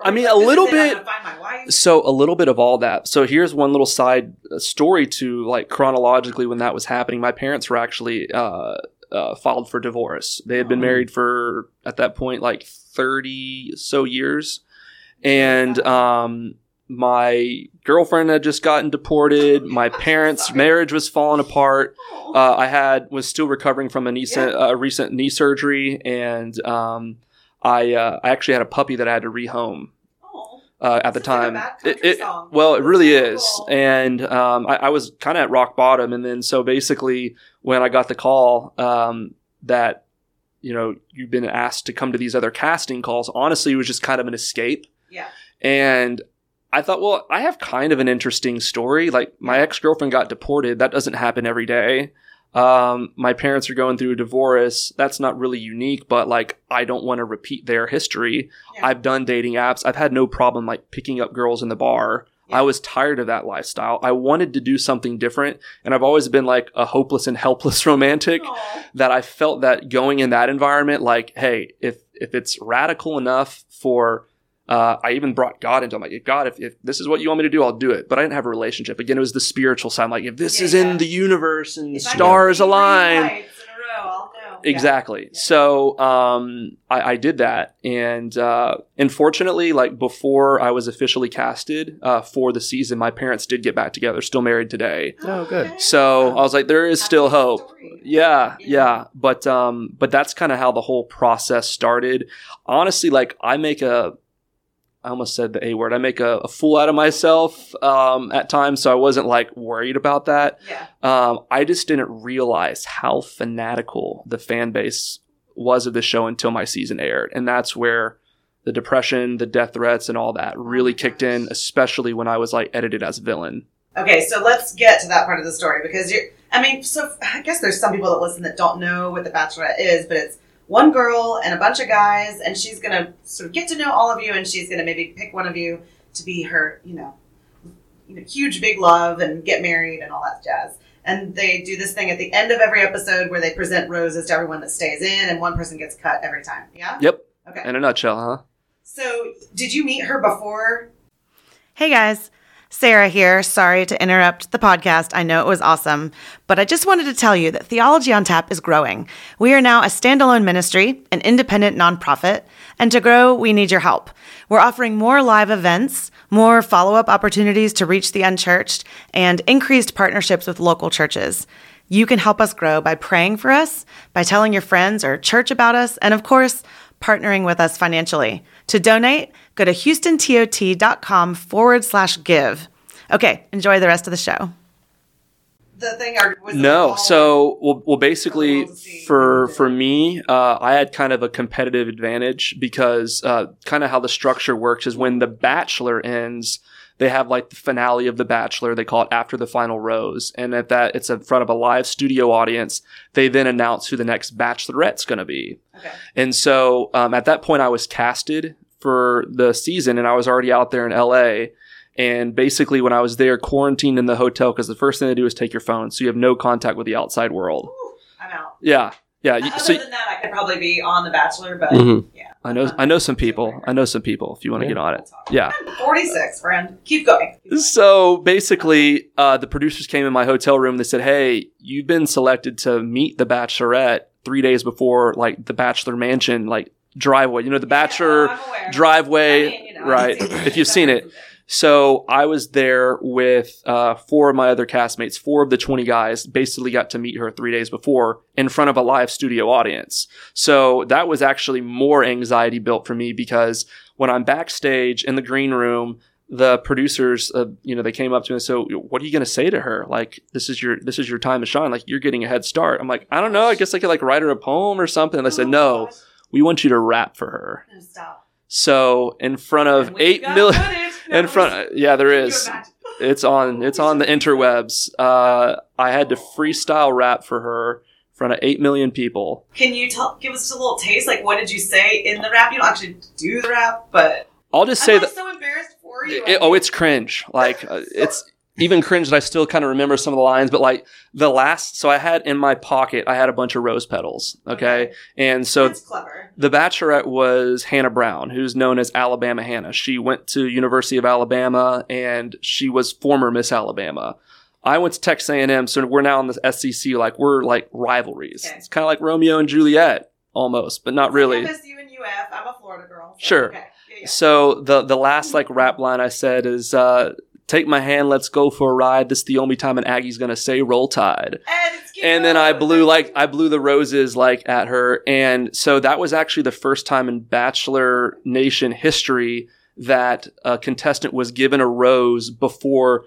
I mean, like, a little is it, I'm bit- gonna Find my wife. So a little bit of all that. So here's one little side uh, story to like chronologically when that was happening. My parents were actually uh, uh, filed for divorce. They had been Oh. married for at that point like thirty so years, and um, my girlfriend had just gotten deported. My parents' marriage was falling apart. Oh. Uh, I had was still recovering from a knee Yeah. uh, recent knee surgery, and um, I uh, I actually had a puppy that I had to rehome Oh. uh, at the is like time. It- it- well, it really is, cool. and um, I, I was kind of at rock bottom, and then so basically when I got the call um, that you know you've been asked to come to these other casting calls, honestly, it was just kind of an escape, Yeah. and. I thought, well, I have kind of an interesting story. Like, my ex girlfriend got deported. That doesn't happen every day. Um, my parents are going through a divorce. That's not really unique, but like, I don't want to repeat their history. Yeah. I've done dating apps. I've had no problem like picking up girls in the bar. Yeah. I was tired of that lifestyle. I wanted to do something different. And I've always been like a hopeless and helpless romantic Aw. that I felt that going in that environment, like, hey, if, if it's radical enough for, uh, I even brought God into it. I'm like, God, if, if this is what you want me to do, I'll do it. But I didn't have a relationship. Again, it was the spiritual side. I'm like, if this Yeah, is yeah. in the universe and If I stars align, in a row, I'll know. Exactly. Yeah. So um, I, I did that, and uh, unfortunately, like before I was officially casted uh, for the season, my parents did get back together, still married today. Oh, good. Okay. So I was like, there is still hope. Yeah, Yeah. yeah. But um, but that's kind of how the whole process started. Honestly, like I make a. I almost said the A word. I make a, a fool out of myself um, at times, so I wasn't like worried about that. Yeah. Um, I just didn't realize how fanatical the fan base was of the show until my season aired, and that's where the depression, the death threats, and all that really kicked in. Especially when I was like edited as a villain. Okay, so let's get to that part of the story because you're. I mean, so I guess there's some people that listen that don't know what the Bachelorette is, but it's one girl and a bunch of guys, and she's gonna sort of get to know all of you, and she's gonna maybe pick one of you to be her, you know, you know, huge big love and get married and all that jazz. And they do this thing at the end of every episode where they present roses to everyone that stays in, and one person gets cut every time. Yeah. Yep. Okay. In a nutshell, huh? So, did you meet her before? Hey guys. Sarah here. Sorry to interrupt the podcast. I know it was awesome, but I just wanted to tell you that Theology on Tap is growing. We are now a standalone ministry, an independent nonprofit, and to grow, we need your help. We're offering more live events, more follow up opportunities to reach the unchurched, and increased partnerships with local churches. You can help us grow by praying for us, by telling your friends or church about us, and of course, partnering with us financially. To donate, go to houstontot.com forward slash give. Okay, enjoy the rest of the show. The thing, or was No, all- so well, well, basically, for for me, uh, I had kind of a competitive advantage because uh, kind of how the structure works is when the Bachelor ends, they have like the finale of the Bachelor. They call it after the final rose, and at that, it's in front of a live studio audience. They then announce who the next Bachelorette's going to be. Okay. And so um, at that point, I was casted for the season, and I was already out there in LA. And basically, when I was there, quarantined in the hotel, because the first thing they do is take your phone, so you have no contact with the outside world. Whew, I'm out. Yeah, yeah. you- Other So than that, I could probably be on The Bachelor, but Mhm. yeah. I know, I know some people. I know some people. If you want to Yeah. get on it, yeah. I'm 46, friend. Keep going. So basically, uh, the producers came in my hotel room. They said, "Hey, you've been selected to meet the Bachelorette three days before, like the Bachelor Mansion, like driveway. You know, the Bachelor Yeah, driveway, I mean, you know, right? if you've seen it." So I was there with uh, four of my other castmates. Four of the 20 guys basically got to meet her three days before in front of a live studio audience. So that was actually more anxiety built for me because when I'm backstage in the green room, the producers, uh, you know, they came up to me and said, so what are you going to say to her? Like, this is your, this is your time to shine. Like, you're getting a head start. I'm like, I don't know. I guess I could like write her a poem or something. And they said, Oh, no. We want you to rap for her. No, stop. So in front of eight million. No, in front, yeah, there is. It's on. It's on the interwebs. Uh, I had to freestyle rap for her in front of eight million people. Can you tell, give us a little taste? Like, what did you say in the rap? You don't actually do the rap, but I'll just I'm say like, that. so embarrassed for you. it- oh, it's cringe. Like uh, it's even cringe that I still kind of remember some of the lines. But like the last, so I had in my pocket, I had a bunch of rose petals. Okay, and so the Bachelorette was Hannah Brown, who's known as Alabama Hannah. She went to University of Alabama and she was former Miss Alabama. I went to Texas A&M, so we're now in the SEC. Like we're like rivalries. Okay. It's kind of like Romeo and Juliet almost, but not really. FSU and UF. I'm a Florida girl. so- Sure. Okay. Yeah, yeah. So the the last like rap line I said is uh, "Take my hand, let's go for a ride. This is the only time an Aggie's gonna say Roll Tide." And, and then I blew like I blew the roses like at her, and so that was actually the first time in Bachelor Nation history that a contestant was given a rose before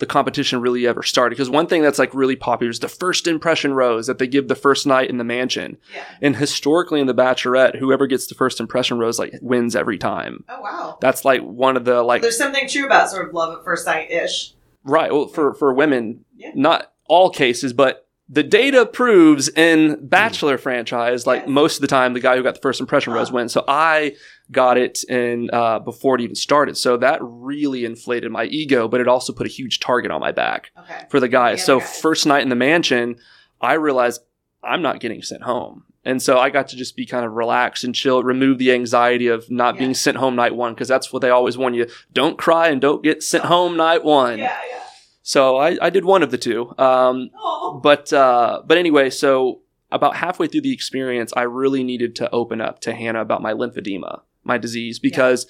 the competition really ever started. Because one thing that's like really popular is the first impression rose that they give the first night in the mansion, Yeah. and historically in the Bachelorette, whoever gets the first impression rose like wins every time. Oh wow. That's like one of the like There's something true about sort of love at first sight ish. right. Well, for for women, Yeah. not all cases, but the data proves in Bachelor mm. franchise, like Yes. most of the time, the guy who got the first impression uh-huh. rose Huh. wins. So I got it and uh, before it even started. So that really inflated my ego, but it also put a huge target on my back Okay. for the guys. The so guys. first night in the mansion, I realized I'm not getting sent home. And so I got to just be kind of relaxed and chill, remove the anxiety of not being sent home night one, because that's what they always warn you. Don't cry and don't get sent home night one. Yeah, yeah. So I, I did one of the two. Um, Oh. but uh, but anyway, so about halfway through the experience, I really needed to open up to Hannah about my lymphedema, my disease, because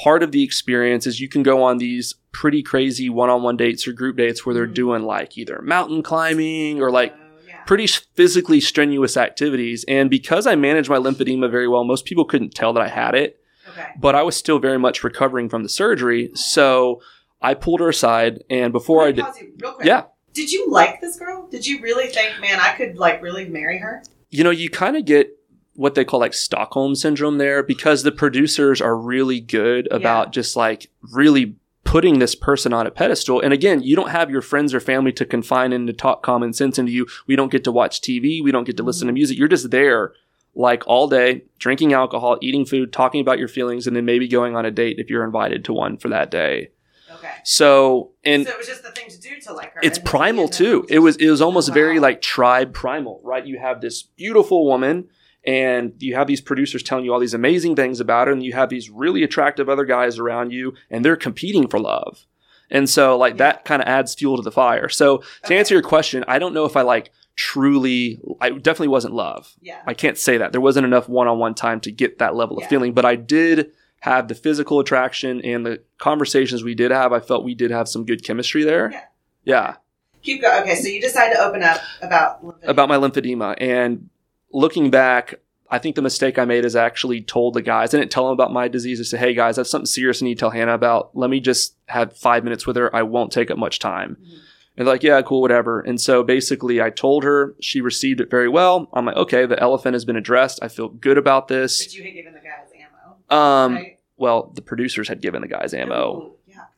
part of the experience is you can go on these pretty crazy one-on-one dates or group dates where they're Mhm. doing like either mountain climbing or like Oh, yeah. pretty physically strenuous activities. And because I managed my lymphedema very well, most people couldn't tell that I had it Okay. but I was still very much recovering from the surgery. So I pulled her aside, and before I did, pause you real quick. yeah, Did you like this girl? Did you really think, man, I could like really marry her? you know, you kind of get what they call like Stockholm syndrome there because the producers are really good about just like really putting this person on a pedestal. And again, you don't have your friends or family to confine in to talk common sense into you. We don't get to watch TV. We don't get to listen to mm-hmm. music. You're just there like all day, drinking alcohol, eating food, talking about your feelings, and then maybe going on a date if you're invited to one for that day. Okay. So, and so it was just the thing to do to like her. it's primal too. It was it was almost Wow. very like tribe primal, right? You have this beautiful woman and you have these producers telling you all these amazing things about her and you have these really attractive other guys around you and they're competing for love. And so like that kind of adds fuel to the fire. So to Okay. answer your question, I don't know if I like truly I definitely wasn't love. Yeah. I can't say that. There wasn't enough one-on-one time to get that level Yeah. of feeling, but I did have the physical attraction and the conversations we did have. I felt we did have some good chemistry there. Yeah. Yeah. Keep going. Okay, so you decide to open up about lymphedema. About my lymphedema and looking back, I think the mistake I made is I actually told the guys. I didn't tell them about my disease. I said, "Hey guys, I have something serious I need to tell Hannah about. Let me just have five minutes with her. I won't take up much time." Mhm. And they're like, "Yeah, cool, whatever." And so basically, I told her. She received it very well. I'm like, "Okay, the elephant has been addressed. I feel good about this." But you had given the guys ammo. Um, right? well, the producers had given the guys ammo. Ooh.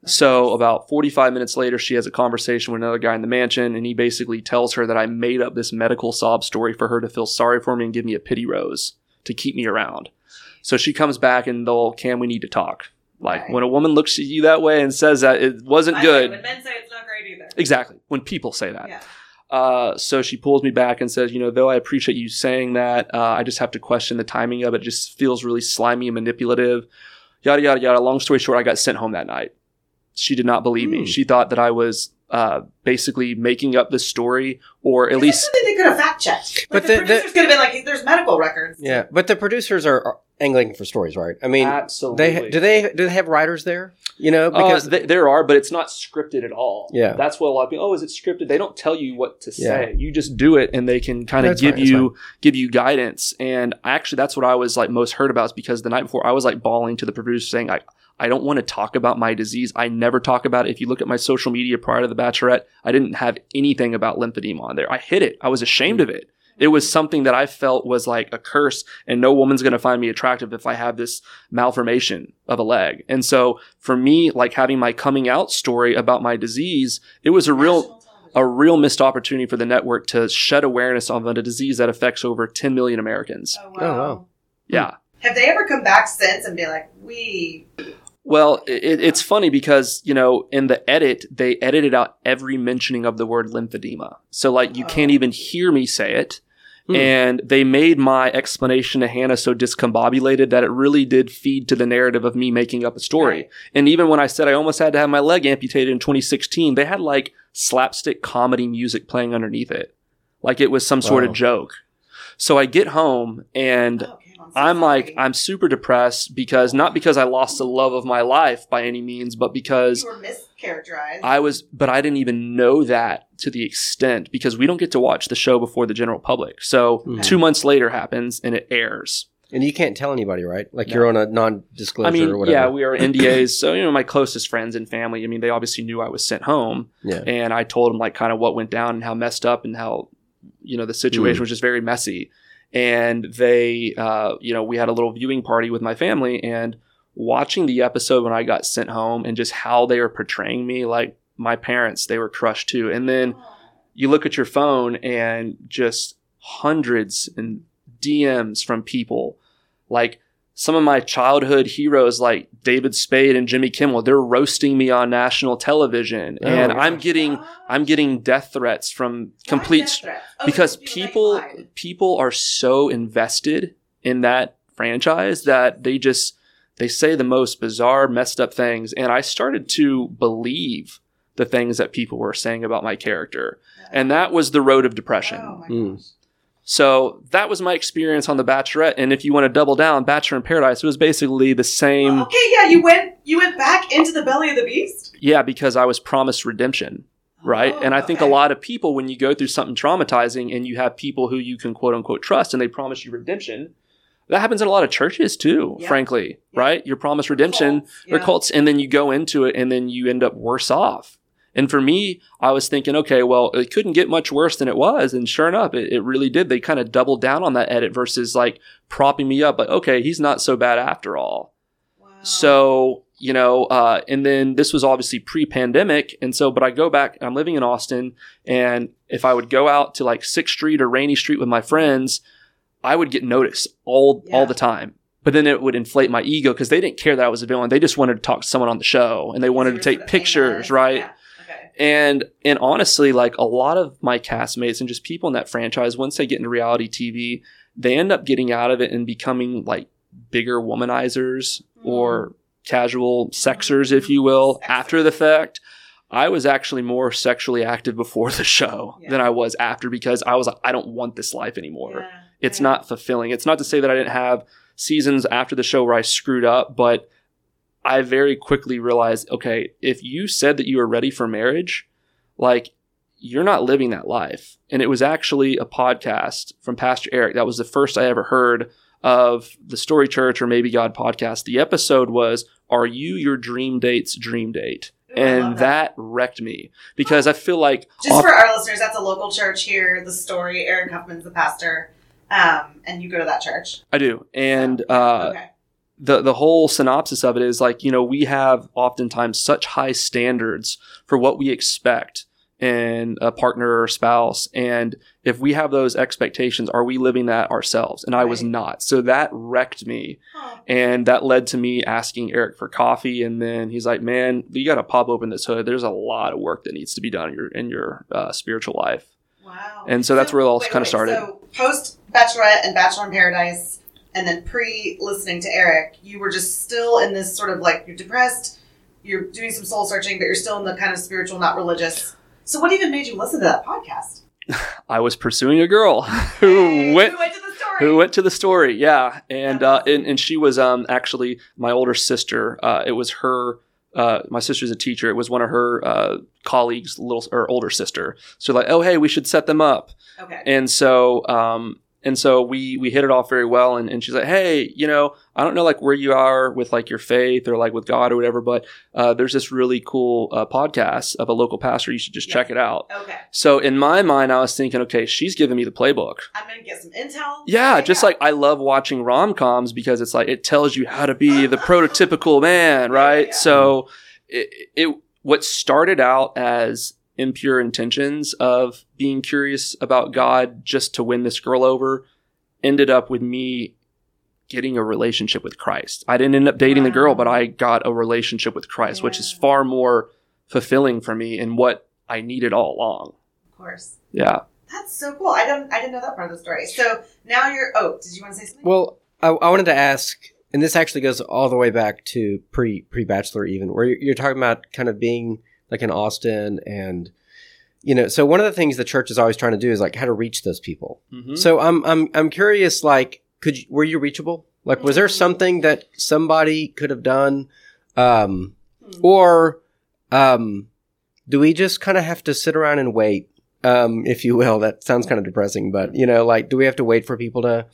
So about 45 minutes later, she has a conversation with another guy in the mansion, and he basically tells her that I made up this medical sob story for her to feel sorry for me and give me a pity rose to keep me around. So she comes back and they'll, Cam, we need to talk. Like Okay. when a woman looks at you that way and says that it wasn't I know, good. When men say it's not great either. Exactly. When people say that. Yeah. Uh, so she pulls me back and says, you know, though I appreciate you saying that, uh, I just have to question the timing of it. It just feels really slimy and manipulative. Yada, yada, yada. Long story short, I got sent home that night. She did not believe me. Hmm. She thought that I was uh, basically making up this story or at least. something they could have fact checked. Like But the, the- the- producers could have been like, "There's medical records." Yeah, but the producers are, are angling for stories, right? I mean, Absolutely. they do they do they have writers there? You know, uh, Because because there are, but it's not scripted at all. Yeah. that's what a lot of people. Oh, is it scripted? They don't tell you what to Yeah. say. You just do it, and they can kind of give fine, you give you guidance. And actually, that's what I was like most hurt about, is because the night before I was like bawling to the producer saying, "I I don't want to talk about my disease. I never talk about it. If you look at my social media prior to the Bachelorette, I didn't have anything about lymphedema on there. I hid it. I was ashamed mm. of it." It was something that I felt was like a curse, and no woman's going to find me attractive if I have this malformation of a leg. And so for me, like having my coming out story about my disease, it was a real a real missed opportunity for the network to shed awareness of a disease that affects over 10 million Americans. Oh, oh wow. Oh, wow. Yeah. Have they ever come back since and be like, "We Well, it, it's funny because, you know, in the edit, they edited out every mentioning of the word lymphedema. So, like, you can't Oh. even hear me say it. Hmm. And they made my explanation to Hannah so discombobulated that it really did feed to the narrative of me making up a story. Right. And even when I said I almost had to have my leg amputated in 2016, they had like slapstick comedy music playing underneath it. Like it was some sort of joke. So I get home and Oh, I'm, like. I'm super depressed because not because I lost the love of my life by any means, but because you were mischaracterized." I was, but I didn't even know that to the extent because we don't get to watch the show before the general public. So Mhm. two months later happens and it airs. and you can't tell anybody, right? Like No. you're on a non-disclosure I mean, or whatever. yeah, we are NDAs. so, you know, my closest friends and family, I mean, they obviously knew I was sent home yeah. and I told them like kind of what went down and how messed up and how, you know, the situation Mm. was just very messy. And they, uh, you know, we had a little viewing party with my family and watching the episode when I got sent home and just how they were portraying me, like my parents, they were crushed too. And then you look at your phone and just hundreds and DMs from people like some of my childhood heroes like David Spade and Jimmy Kimmel they're roasting me on national television Oh, and yeah. I'm getting I'm getting death threats from complete Death threats. Oh, because because people lied. people are so invested in that franchise that they just they say the most bizarre messed up things and I started to believe the things that people were saying about my character and that was the road of depression Oh my Mm. gosh. So that was my experience on The Bachelorette. And if you want to double down, Bachelor in Paradise, it was basically the same. okay, yeah, you went you went back into the belly of the beast, Yeah, because I was promised redemption, right? Oh, and I think a lot of people, when you go through something traumatizing and you have people who you can quote unquote trust and they promise you redemption, that happens in a lot of churches too, Yeah. frankly, Yeah. right? You're promised redemption Cults, or cults, and then you go into it and then you end up worse off. And for me, I was thinking, okay, well, it couldn't get much worse than it was. And sure enough, it, it really did. They kind of doubled down on that edit versus like propping me up, like, okay, he's not so bad after all. Wow. So, you know, uh, and then this was obviously pre pandemic. And so, but I go back, I'm living in Austin, and if I would go out to like Sixth Street or Rainy Street with my friends, I would get noticed all, Yeah. all the time. But then it would inflate my ego because they didn't care that I was a villain. They just wanted to talk to someone on the show and they wanted to take pictures, right? Yeah. And and honestly, like a lot of my castmates and just people in that franchise, once they get into reality TV, they end up getting out of it and becoming like bigger womanizers Hmm. or casual sexers, if you will, after the fact. I was actually more sexually active before the show Yeah. than I was after because I was like, I don't want this life anymore. Yeah, It's yeah. not fulfilling. It's not to say that I didn't have seasons after the show where I screwed up, but I very quickly realized, okay, if you said that you were ready for marriage, like you're not living that life. And it was actually a podcast from Pastor Eric. That was the first I ever heard of the Story Church or Maybe God podcast. The episode was, Are You Your Dream Date's Dream Date? And that wrecked me because I feel like Just for our listeners, that's a local church here. The story. Eric Huffman's the pastor, um, and you go to that church. I do. And uh, okay. The the whole synopsis of it is like you know we have oftentimes such high standards for what we expect in a partner or spouse and if we have those expectations are we living that ourselves? And i was not. So that wrecked me. Oh, and that led to me asking eric for coffee and then he's like man you got to pop open this hood. There's a lot of work that needs to be done in your in your uh, spiritual life. Wow. And so that's where it all kinda started. So post Bachelorette and Bachelor in Paradise, and then pre listening to Eric, you were just still in this sort of like you're depressed. You're doing some soul searching, but you're still in the kind of spiritual, not religious. So what even made you listen to that podcast? i was pursuing a girl who Hey, went Who went to the story? who went to the story yeah and uh and, and she was um actually my older sister uh it was her uh my sister's a teacher it was one of her uh colleagues little or older sister so like oh hey we should set them up okay. and so um and so we we hit it off very well and, and she's like hey you know i don't know like where you are with like your faith or like with god or whatever but uh there's this really cool uh, podcast of a local pastor you should just Yeah. check it out Okay. so in my mind i was thinking okay she's giving me the playbook I'm gonna get some intel. yeah, just like I love watching rom coms because it's like it tells you how to be the prototypical man, right? Yeah. So it, it what started out as impure intentions of being curious about God just to win this girl over ended up with me getting a relationship with Christ. I didn't end up dating the girl, but I got a relationship with Christ, which is far more fulfilling for me and what I needed all along. of course. Yeah. That's so cool. I don't. I didn't know that part of the story. So now you're. Oh, did you want to say something? Well, I, I wanted to ask, and this actually goes all the way back to pre pre bachelor, even where you're, you're talking about kind of being like in Austin, and you know, so one of the things the church is always trying to do is like how to reach those people. Mhm. So I'm I'm I'm curious, like, could you, were you reachable? Like, was there something that somebody could have done, um, Hmm. or um, do we just kind of have to sit around and wait, um, if you will? That sounds kind of depressing, but you know, like, do we have to wait for people to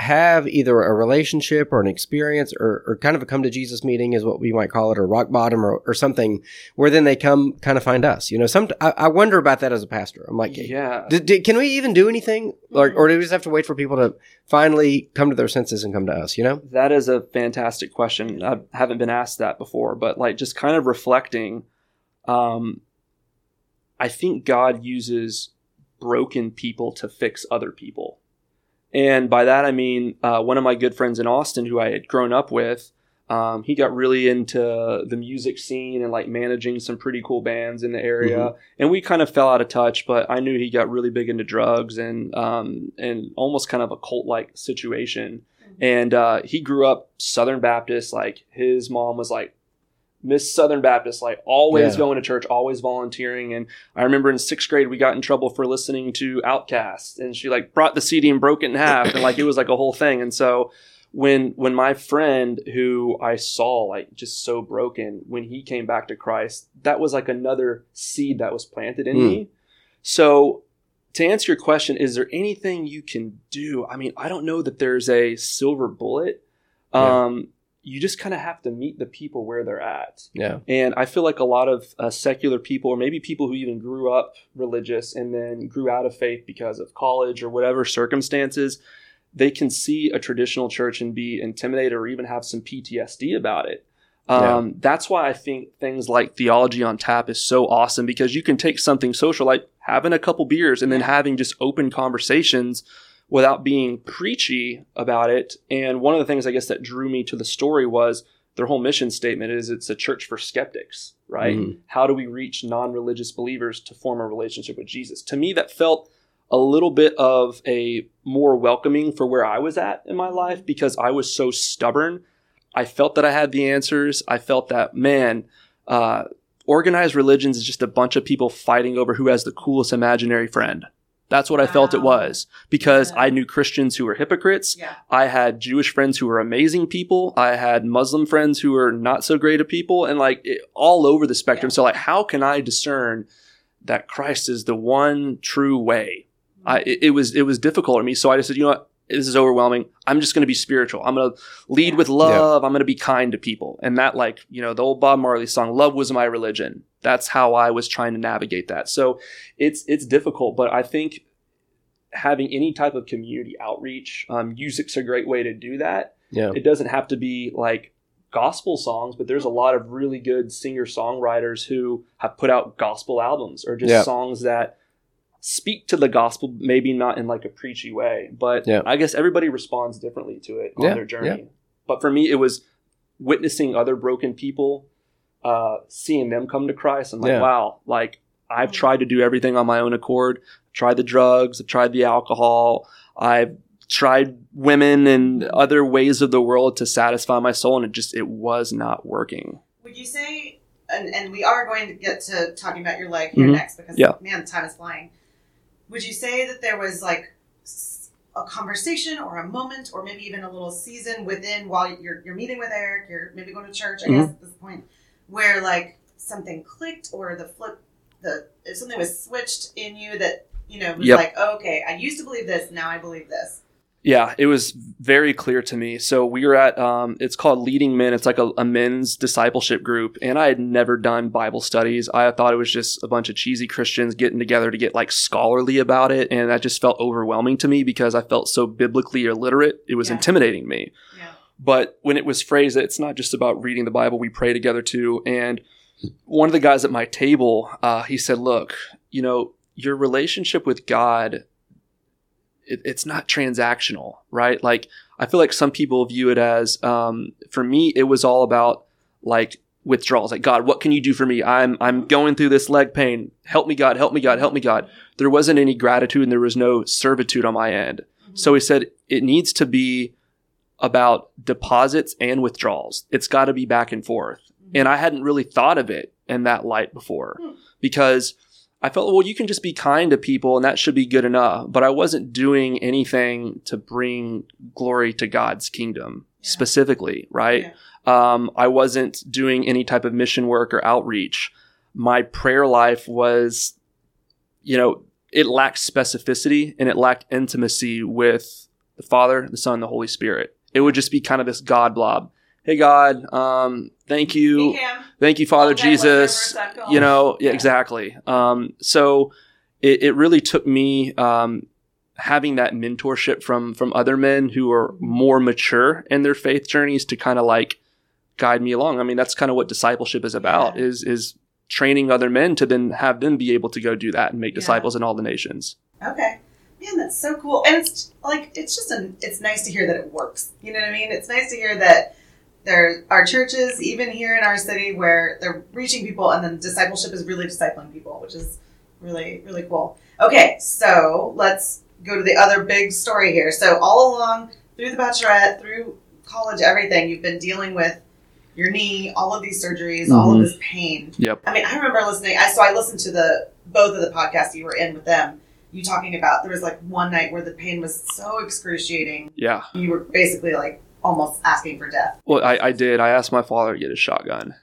have either a relationship or an experience or, or kind of a come to Jesus meeting is what we might call it, or rock bottom or, or something, where then they come kind of find us? You know, some I, I wonder about that as a pastor. I'm like, yeah. can we even do anything, or, or do we just have to wait for people to finally come to their senses and come to us? You know? That is a fantastic question. I haven't been asked that before, but like just kind of reflecting, um, I think God uses broken people to fix other people. And by that, I mean, uh, one of my good friends in Austin who I had grown up with, um, he got really into the music scene and like managing some pretty cool bands in the area. And we kind of fell out of touch, but I knew he got really big into drugs and, um, and almost kind of a cult like situation and uh, he grew up Southern Baptist. Like his mom was like Miss Southern Baptist, like always Yeah. going to church, always volunteering. And I remember in sixth grade we got in trouble for listening to OutKast, and she like brought the CD and broke it in half, and like it was like a whole thing. And so when when my friend who I saw like just so broken when he came back to Christ, that was like another seed that was planted in Hmm. me. So to answer your question, is there anything you can do? I mean, I don't know that there's a silver bullet. Yeah. Um, you just kind of have to meet the people where they're at. Yeah. And I feel like a lot of uh, secular people, or maybe people who even grew up religious and then grew out of faith because of college or whatever circumstances, they can see a traditional church and be intimidated or even have some PTSD about it. Yeah. Um, That's why I think things like theology on tap is so awesome because you can take something social like having a couple beers and then having just open conversations without being preachy about it. And one of the things I guess that drew me to the story was their whole mission statement is it's a church for skeptics, right? Mhm. How do we reach non-religious believers to form a relationship with Jesus? To me, that felt a little bit of a more welcoming for where I was at in my life because I was so stubborn. I felt that I had the answers. I felt that, man, uh, organized religions is just a bunch of people fighting over who has the coolest imaginary friend. That's what I felt it was because Yeah. I knew Christians who were hypocrites. Yeah. I had Jewish friends who were amazing people. I had Muslim friends who were not so great of people, and like it, all over the spectrum. Yeah. So, like, how can I discern that Christ is the one true way? Mm-hmm. I it, it was it was difficult for me. So I just said, you know what, this is overwhelming. I'm just going to be spiritual. I'm going to lead with love. I'm going to be kind to people, and that like you know the old Bob Marley song, "Love was my religion." That's how I was trying to navigate that. So it's it's difficult, but I think having any type of community outreach, um, music's a great way to do that. Yeah. It doesn't have to be like gospel songs, but there's a lot of really good singer songwriters who have put out gospel albums or just Yeah. songs that speak to the gospel, maybe not in like a preachy way, but Yeah. I guess everybody responds differently to it on Yeah, their journey. yeah. But for me, it was witnessing other broken people, uh, seeing them come to Christ. and like, Yeah. wow, like I've tried to do everything on my own accord. tried the drugs, I've tried the alcohol, I've tried women and other ways of the world to satisfy my soul, and it just it was not working. Would you say, and, and we are going to get to talking about your leg here Mhm. next because, Yeah. man, time is flying. Would you say that there was like a conversation or a moment or maybe even a little season within while you're, you're meeting with Eric, you're maybe going to church, I Mhm. guess, at this point, where like something clicked or the flip, the something was switched in you that, you know, was Yep. like, oh, okay, I used to believe this, now I believe this. Yeah, it was very clear to me. So we were at um, it's called Leading Men. It's like a, a men's discipleship group, and I had never done Bible studies. I thought it was just a bunch of cheesy Christians getting together to get like scholarly about it, and that just felt overwhelming to me because I felt so biblically illiterate. It was Yeah. intimidating me. Yeah. But when it was phrased that it's not just about reading the Bible, we pray together too. And one of the guys at my table, uh, he said, "Look, you know, your relationship with God, it, it's not transactional, right? Like I feel like some people view it as, um, for me, it was all about like withdrawals. Like God, what can you do for me? I'm I'm going through this leg pain. Help me, God. Help me, God. Help me, God. There wasn't any gratitude and there was no servitude on my end. So he said it needs to be about deposits and withdrawals. It's got to be back and forth. And I hadn't really thought of it in that light before Hmm. because I felt, well, you can just be kind to people and that should be good enough. But I wasn't doing anything to bring glory to God's kingdom Yeah. specifically, right? Um, I wasn't doing any type of mission work or outreach. My prayer life was, you know, it lacked specificity and it lacked intimacy with the Father, the Son, the Holy Spirit. It would just be kind of this God blob. Hey God, um, thank you, thank you, Father listener, Jesus. first time call. You know, yeah, exactly. Um, so it, it really took me um, having that mentorship from from other men who are more mature in their faith journeys to kind of like guide me along. I mean, that's kind of what discipleship is about Yeah. is is training other men to then have them be able to go do that and make Yeah. disciples in all the nations. Okay. Man, that's so cool. And it's like it's just a it's nice to hear that it works. You know what I mean? It's nice to hear that there are churches, even here in our city, where they're reaching people and then discipleship is really discipling people, which is really, really cool. Okay, so let's go to the other big story here. So all along through the bachelorette, through college, everything, you've been dealing with your knee, all of these surgeries, all of Mhm. this pain. Yep. I mean, I remember listening. I so I listened to the both of the podcasts you were in with them. You talking about there was like one night where the pain was so excruciating. Yeah. You were basically like almost asking for death. Well, I, I did. I asked my father to get a shotgun.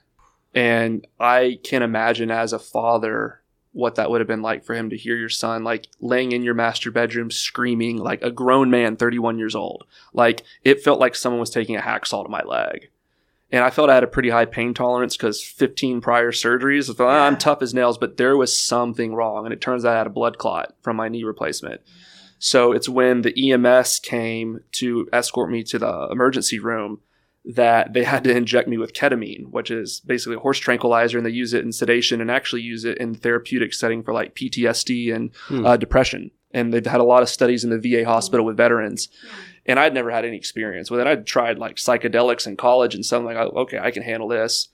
And I can't imagine as a father what that would have been like for him to hear your son like laying in your master bedroom screaming like a grown man 31 years old. Like it felt like someone was taking a hacksaw to my leg. And I felt I had a pretty high pain tolerance because 15 prior surgeries. I thought, "Ah, I'm tough as nails, but there was something wrong. And it turns out I had a blood clot from my knee replacement. So it's when the EMS came to escort me to the emergency room that they had to inject me with ketamine, which is basically a horse tranquilizer, and they use it in sedation and actually use it in therapeutic setting for like PTSD and Hmm. uh, depression. And they've had a lot of studies in the VA hospital with veterans. And I'd never had any experience with it. I'd tried like psychedelics in college and something like, oh, okay, I can handle this.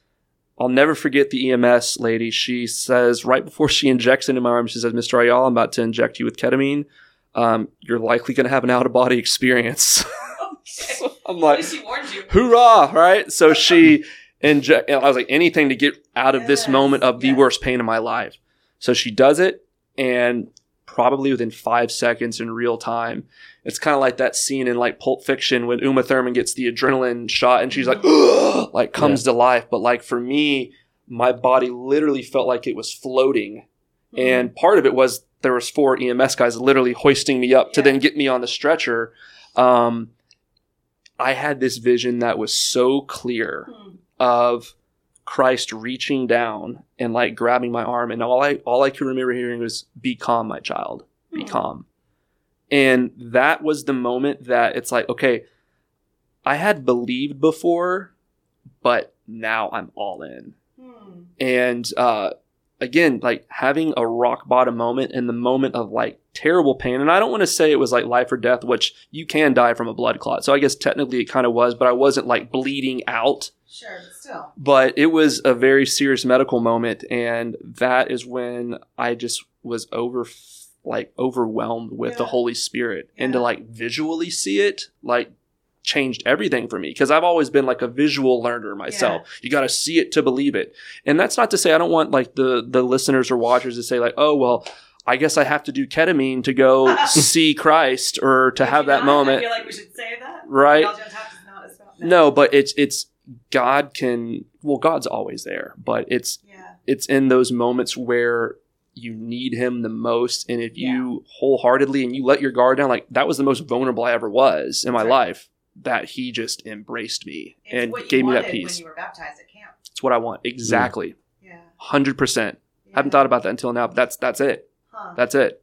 I'll never forget the EMS lady. She says right before she injects into my arm, she says, "Mr. Ayala, I'm about to inject you with ketamine. Um, you're likely going to have an out of body experience." So I'm like, she warned you. hoorah right so she and I was like, anything to get out of this moment of the yes. worst pain of my life. So she does it, and probably within five seconds in real time, it's kind of like that scene in like Pulp Fiction when Uma Thurman gets the adrenaline shot and she's like, like comes to life. But like for me, my body literally felt like it was floating, Hmm. and part of it was there was four EMS guys literally hoisting me up to then get me on the stretcher. Um, I had this vision that was so clear Hmm. of Christ reaching down and like grabbing my arm, and all I all I could remember hearing was "Be calm, my child. Be Hmm. calm." And that was the moment that it's like, okay, I had believed before, but now I'm all in. Hmm. And uh, again, like having a rock bottom moment in the moment of like terrible pain. And I don't want to say it was like life or death, which you can die from a blood clot. So I guess technically it kind of was, but I wasn't like bleeding out Sure, but still. but it was a very serious medical moment and that is when i just was over like overwhelmed with the holy spirit and to like visually see it like changed everything for me because i've always been like a visual learner myself you got to see it to believe it and that's not to say i don't want like the the listeners or watchers to say like oh well i guess i have to do ketamine to go see christ or to have that not? moment I feel like we should say that. Right. Y'all don't have to not as about that. no but it's it's god can well god's always there but it's Yeah. it's in those moments where you need him the most and if you wholeheartedly and you let your guard down like that was the most vulnerable i ever was in my Right. life that he just embraced me It's and gave me that peace When you were baptized at camp. it's what i want exactly Yeah. 100% yeah. haven't thought about that until now but that's that's it Huh. that's it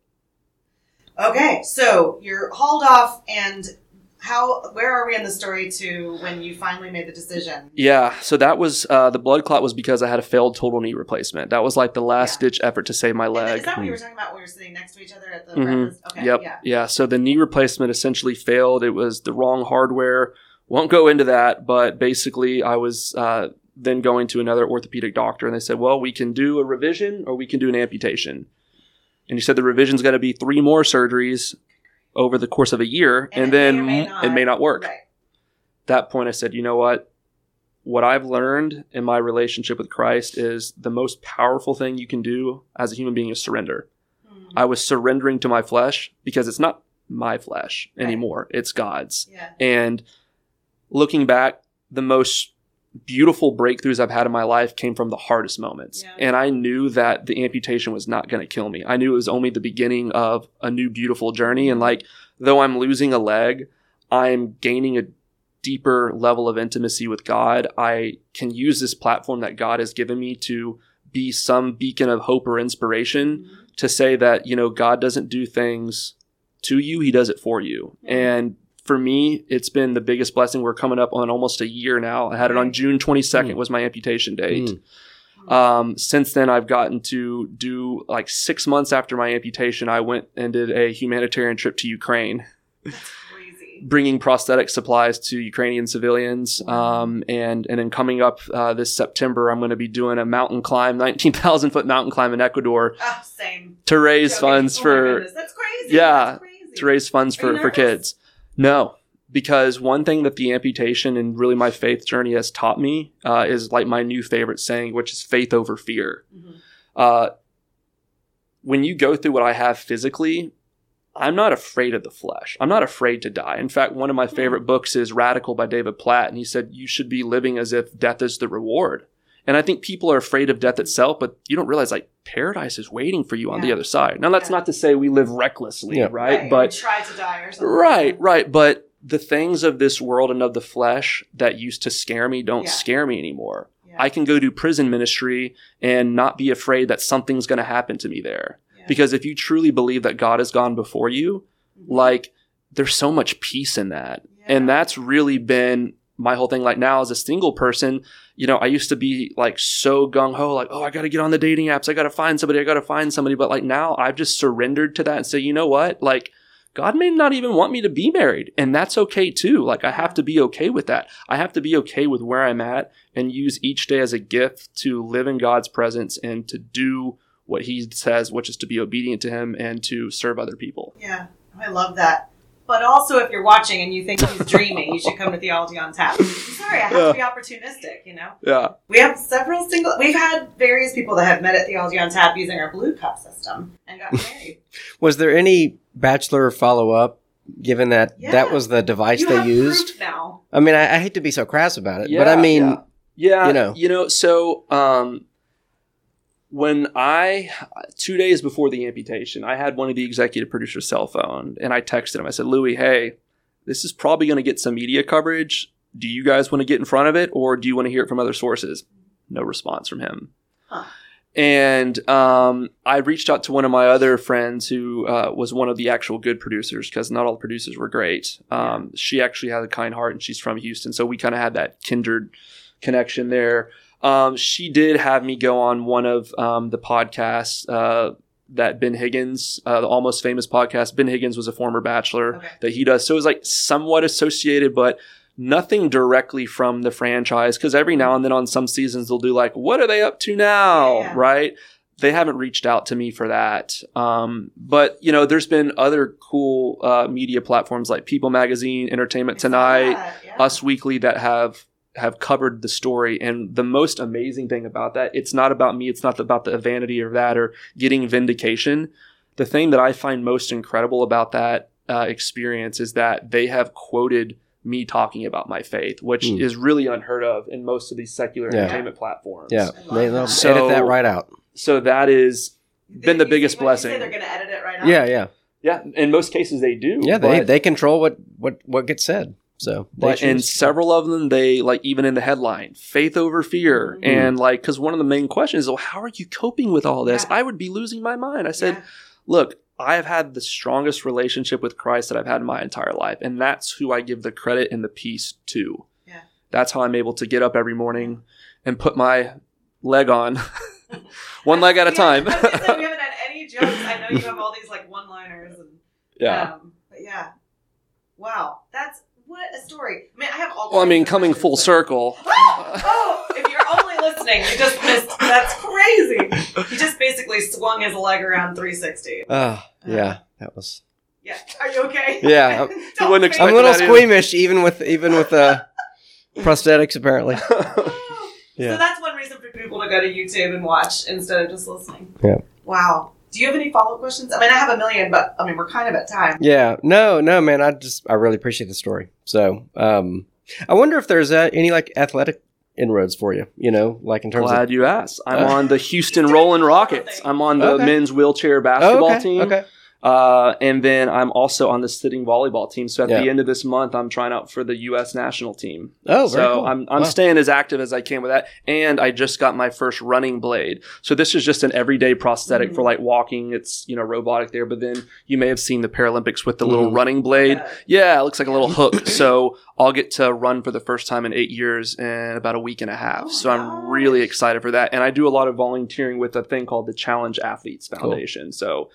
Okay, so you're hauled off, and how? Where are we in the story to when you finally made the decision? yeah so that was uh, the blood clot was because i had a failed total knee replacement that was like the last Yeah. ditch effort to save my And leg Is that what you were talking about when we were sitting next to each other at the Mhm. breakfast? Okay. Yep. Yeah. Yeah. So the knee replacement essentially failed. It was the wrong hardware. Won't go into that, but basically, I was uh, then going to another orthopedic doctor, and they said, "Well, we can do a revision or we can do an amputation." And he said the revision's got to be three more surgeries over the course of a year, And and, then may may it may not work. Right. That point, I said, "You know what? What I've learned in my relationship with Christ is the most powerful thing you can do as a human being is surrender." Hmm. I was surrendering to my flesh because it's not my flesh Right. anymore. It's God's. Yeah. And looking back, the most beautiful breakthroughs I've had in my life came from the hardest moments. Yeah. And I knew that the amputation was not going to kill me. I knew it was only the beginning of a new beautiful journey. And like, though I'm losing a leg, I'm gaining a deeper level of intimacy with God. I can use this platform that God has given me to be some beacon of hope or inspiration Mhm. to say that you know God doesn't do things to you; He does it for you. Yeah. And for me, it's been the biggest blessing. We're coming up on almost a year now. I had it on June 22nd Mm. was my amputation date. Mm. Um, since then, I've gotten to do like six months after my amputation. I went and did a humanitarian trip to Ukraine bringing prosthetic supplies to Ukrainian civilians. Um, and and then coming up uh, this September, I'm going to be doing a mountain climb, 19,000 foot mountain climb in Ecuador same. to raise Joking. funds Oh for That's crazy. Yeah, That's crazy. to raise funds for for kids. No, because one thing that the amputation and really my faith journey has taught me uh, is like my new favorite saying, which is faith over fear. Mhm. Uh, when you go through what I have physically, I'm not afraid of the flesh. I'm not afraid to die. In fact, one of my favorite books is Radical by David Platt, and he said you should be living as if death is the reward. And I think people are afraid of death itself, but you don't realize like paradise is waiting for you on the other side. Now that's Yeah. not to say we live recklessly, Yeah. right? we But try to die or something. right, right. But the things of this world and of the flesh that used to scare me don't Yeah. scare me anymore. Yeah. I can go do prison ministry and not be afraid that something's going to happen to me there. Yeah. Because if you truly believe that God has gone before you, Mhm. like there's so much peace in that. And that's really been my whole thing. Like now as a single person, you know, I used to be like so gung ho, like, oh, I got to get on the dating apps. I got to find somebody. I got to find somebody. But like now I've just surrendered to that and say, you know what? Like, God may not even want me to be married, and that's okay too. Like, I have to be okay with that. I have to be okay with where I'm at and use each day as a gift to live in God's presence and to do what He says, which is to be obedient to Him and to serve other people. Yeah, I love that. But also, if you're watching and you think he's dreaming, you should come to Theology on Tap. I'm sorry, I have to be opportunistic, you know? Yeah. We have several single, we've had various people that have met at Theology on Tap using our Blue Cup system and got married. Was there any bachelor follow up? Given that Yeah. that was the device you they have used, proof now. I mean, I, I hate to be so crass about it, but I mean, yeah. Yeah, you know. you know. So, um, when I two days before the amputation, I had one of the executive producer's cell phone, and I texted him. I said, "Louis, hey, this is probably going to get some media coverage. Do you guys want to get in front of it, or do you want to hear it from other sources?" No response from him. Huh. And um, I reached out to one of my other friends who uh, was one of the actual good producers because not all the producers were great. Um, she actually had a kind heart and she's from Houston. So we kind of had that kindred connection there. Um, she did have me go on one of um, the podcasts uh, that Ben Higgins, uh, the Almost Famous podcast. Ben Higgins was a former bachelor Okay. that he does. So it was like somewhat associated, but nothing directly from the franchise. Because every now and then on some seasons they'll do like, "What are they up to now?" Yeah. Right? They haven't reached out to me for that. Um, but you know, there's been other cool uh, media platforms like People Magazine, Entertainment Tonight, Yeah, yeah. Us Weekly that have have covered the story. And the most amazing thing about that, it's not about me. It's not about the vanity of that or getting vindication. The thing that I find most incredible about that uh, experience is that they have quoted me talking about my faith, which Hmm. is really unheard of in most of these secular Yeah. entertainment platforms. yeah, I love they, they'll that. So- edit that right out. So that is been the You biggest see what you say, blessing. They're going to edit it right out. Yeah, yeah, yeah. In most cases, they do. yeah. they, they control what what what gets said. So But in several of them, they like even in the headline, faith over fear, Mhm. and like because one of the main questions is, well, how are you coping with all this? Yeah. I would be losing my mind. I said, Yeah. look, I have had the strongest relationship with Christ that I've had in my entire life, and that's who I give the credit and the peace to. Yeah. That's how I'm able to get up every morning and put my leg on, one leg at a time. I was say, we haven't had any jokes. I know you have all these like one-liners and yeah. Um, but yeah, wow, that's what a story. I mean, I have all. Well, I mean, coming full but- circle. Ah! oh, if you're only listening, you just missed. That's crazy. He just basically swung his leg around 360. Ah, yeah, that was. Yeah, are you okay? Yeah, I'm- Don't wouldn't faint. I'm a little that either. squeamish, even with even with uh, prosthetics. Apparently, Yeah. So that's one reason for people to go to YouTube and watch instead of just listening. Yeah. Wow. Do you have any follow up questions? I mean, I have a million, but I mean, we're kind of at time. yeah. No, no, man. I just I really appreciate the story. So, um, I wonder if there's uh, any like athletic inroads for you. You know, like in terms Glad of. you asked. I'm Uh, on the Houston Rolling Rockets. I'm on the Okay. men's wheelchair Oh, basketball okay. team. Okay. Uh, and then I'm also on the sitting volleyball team. So at Yeah. the end of this month, I'm trying out for the U.S. national team. Oh, very so cool. I'm, I'm Wow. staying as active as I can with that. And I just got my first running blade. So this is just an everyday prosthetic Mhm. for like walking. It's, you know, robotic there. But then you may have seen the Paralympics with the little Mhm. running blade. Yeah. Yeah, it looks like a little hook. So I'll get to run for the first time in eight years in about a week and a half. Oh, so I'm really excited for that. And I do a lot of volunteering with a thing called the Challenge Athletes Foundation. So,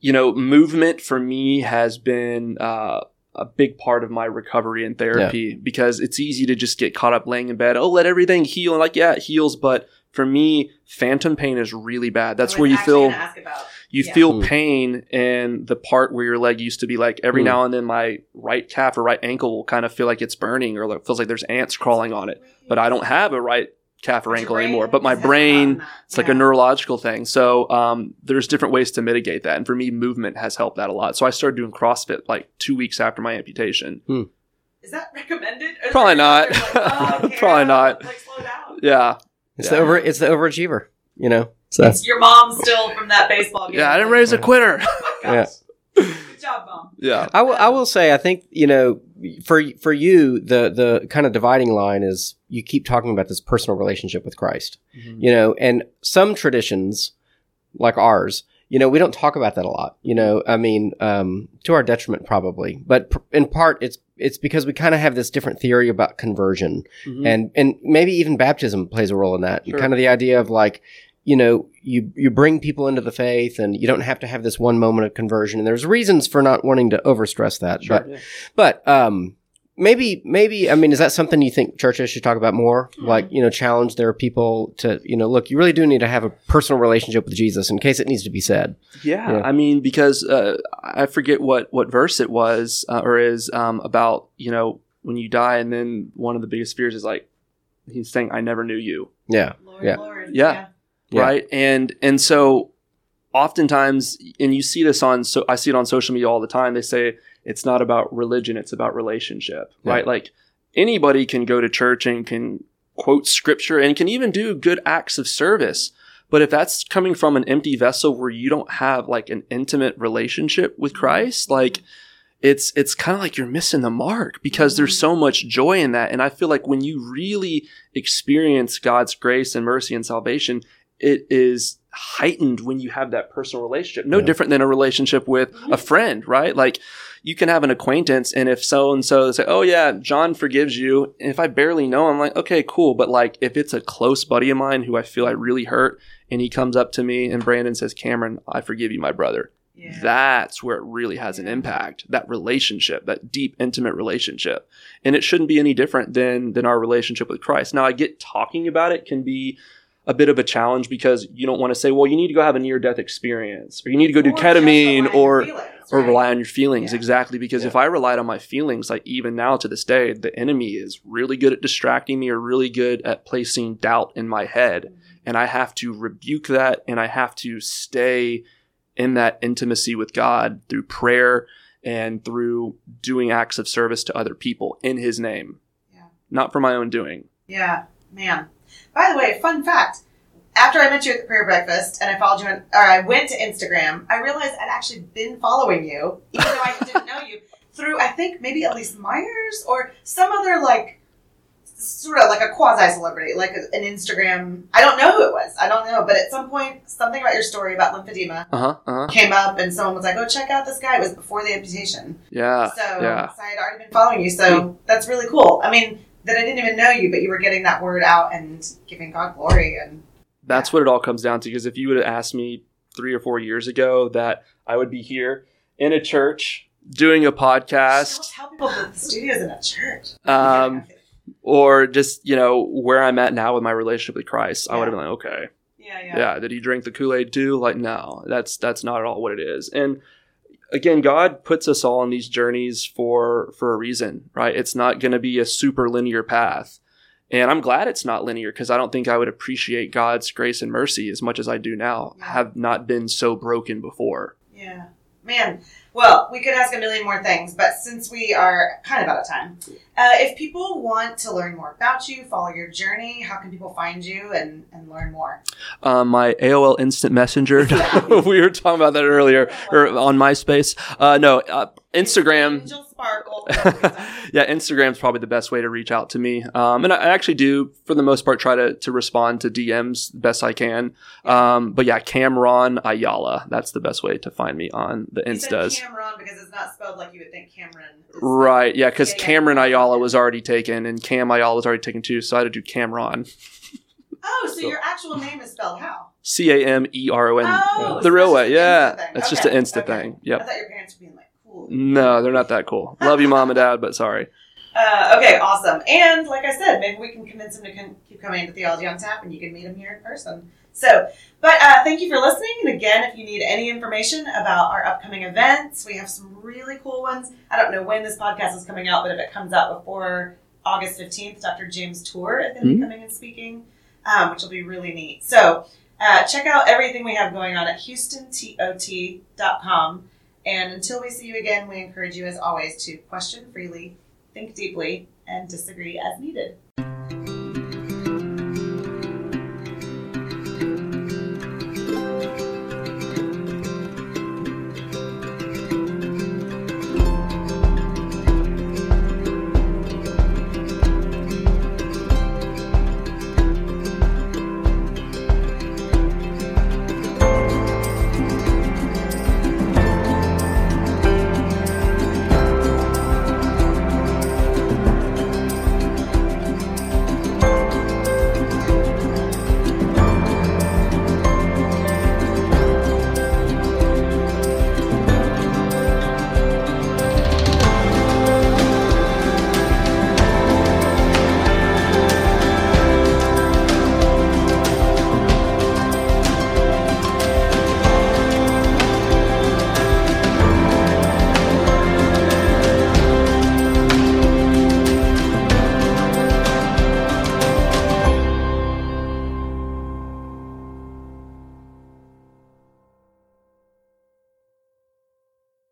you know, movement for me has been uh, a big part of my recovery and therapy because it's easy to just get caught up laying in bed. Oh, let everything heal. And like, yeah, it heals. But for me, phantom pain is really bad. That's where you feel gonna Ask about. you Yeah. feel Hmm. pain in the part where your leg used to be like every Hmm. now and then my right calf or right ankle will kind of feel like it's burning or like feels like there's ants crawling on it but i don't have a right calf or ankle brain anymore but my brain that. it's like Yeah. a neurological thing so um, there's different ways to mitigate that and for me movement has helped that a lot so i started doing crossfit like two weeks after my amputation Is that recommended? Is Probably it not. like, oh, Probably not. Like, slow down. yeah It's Yeah. the over. It's the overachiever. You know. So It's your mom still from that baseball game. yeah i didn't raise a quitter Oh my gosh. Good job, mom. yeah I will. I will say. I think you know. For for you, the the kind of dividing line is you keep talking about this personal relationship with Christ. You know, and some traditions, like ours, you know, we don't talk about that a lot. You know, I mean, um, to our detriment probably, but pr- in part it's it's because we kind of have this different theory about conversion Mhm. and and maybe even baptism plays a role in that. Sure. Kind of the idea of like, you know, you you bring people into the faith, and you don't have to have this one moment of conversion. And there's reasons for not wanting to overstress that, Sure, but yeah. but um, maybe maybe I mean, is that something you think churches should talk about more? Hmm. Like you know, challenge their people to you know, look, you really do need to have a personal relationship with Jesus in case it needs to be said. Yeah, Yeah. I mean, because uh, I forget what what verse it was uh, or is um, about. You know, when you die, and then one of the biggest fears is like he's saying, "I never knew you." Yeah, Lord, Yeah. Lord. Yeah. Yeah. Right? And and so oftentimes and you see this on so i see it on social media all the time. They say it's not about religion it's about relationship Yeah. right? Like anybody can go to church and can quote scripture and can even do good acts of service. But if that's coming from an empty vessel where you don't have like an intimate relationship with mm-hmm. christ like it's it's kind of like you're missing the mark because there's mm-hmm. so much joy in that. And i feel like when you really experience god's grace and mercy and salvation it is heightened when you have that personal relationship. No Yeah. different than a relationship with a friend right? Like you can have an acquaintance and if so and so say oh yeah john forgives you and if i barely know i'm like okay cool but like if it's a close buddy of mine who i feel i really hurt and he comes up to me and brandon says cameron i forgive you my brother Yeah. that's where it really has an impact that relationship that deep intimate relationship. And it shouldn't be any different than than our relationship with christ. Now i get talking about it can be a bit of a challenge because you don't want to say well you need to go have a near death experience or you need to go do Or just ketamine or feelings, or right? rely on your feelings Yeah. exactly because if i relied on my feelings like even now to this day the enemy is really good at distracting me or really good at placing doubt in my head and I have to rebuke that and I have to stay in that intimacy with God through prayer and through doing acts of service to other people in his name. Yeah. Not for my own doing. Yeah, man. By the way, fun fact. After I met you at the prayer breakfast and I followed you on, or I went to Instagram, I realized I'd actually been following you, even though I didn't know you, through I think maybe Elyse Myers or some other like sort of like a quasi celebrity, like an Instagram. I don't know who it was. I don't know, but at some point, something about your story about lymphedema Uh-huh. Uh-huh. came up, and someone was like, "Oh, check out this guy." It was before the amputation. Yeah. So, yeah. so I had already been following you. So that's really cool. I mean, that I didn't even know you, but you were getting that word out and giving God glory. And That's what it all comes down to because if you would have asked me 3 or 4 years ago that I would be here in a church doing a podcast tell people that the studio's in a church. Um, or just, you know, where I'm at now with my relationship with Christ, I would have been like, okay, yeah, yeah, yeah did he drink the kool-aid too like no that's that's not at all what it is and again god puts us all on these journeys for for a reason right it's not going to be a super linear path and i'm glad it's not linear because i don't think i would appreciate god's grace and mercy as much as i do now Yeah. have not been so broken before yeah. Man, well, we could ask a million more things, but since we are kind of out of time, uh, if people want to learn more about you, follow your journey, how can people find you and, and learn more? um, my aol instant messenger we were talking about that earlier or on myspace uh, no uh, instagram Angel Sparkle. yeah, Instagram's probably the best way to reach out to me. Um, and I, I actually do, for the most part, try to, to respond to DMs the best I can. Um, but yeah, Cameron Ayala. That's the best way to find me on the Instas. Cameron because it's not spelled like you would think Cameron. Right. Yeah, because Yeah, yeah. Cameron Ayala was already taken and Cam Ayala was already taken too. So I had to do Cameron. Oh, so your actual name is spelled how? C A M E R O N. Oh, The so real way. Yeah. It's just an instant okay. thing. I Yep. thought your parents were being like, cool. No, they're not that cool. Love you, mom and dad, but sorry. Uh, okay, awesome. And like I said, maybe we can convince him to con- keep coming to Theology on Tap and you can meet him here in person. So, but uh, thank you for listening. And again, if you need any information about our upcoming events, we have some really cool ones. I don't know when this podcast is coming out, but if it comes out before August 15th, Dr. James Tour is going to be Mhm. coming and speaking, um, which will be really neat. So, uh, check out everything we have going on at houstontot.com. And until we see you again, we encourage you, as always, to question freely, think deeply, and disagree as needed.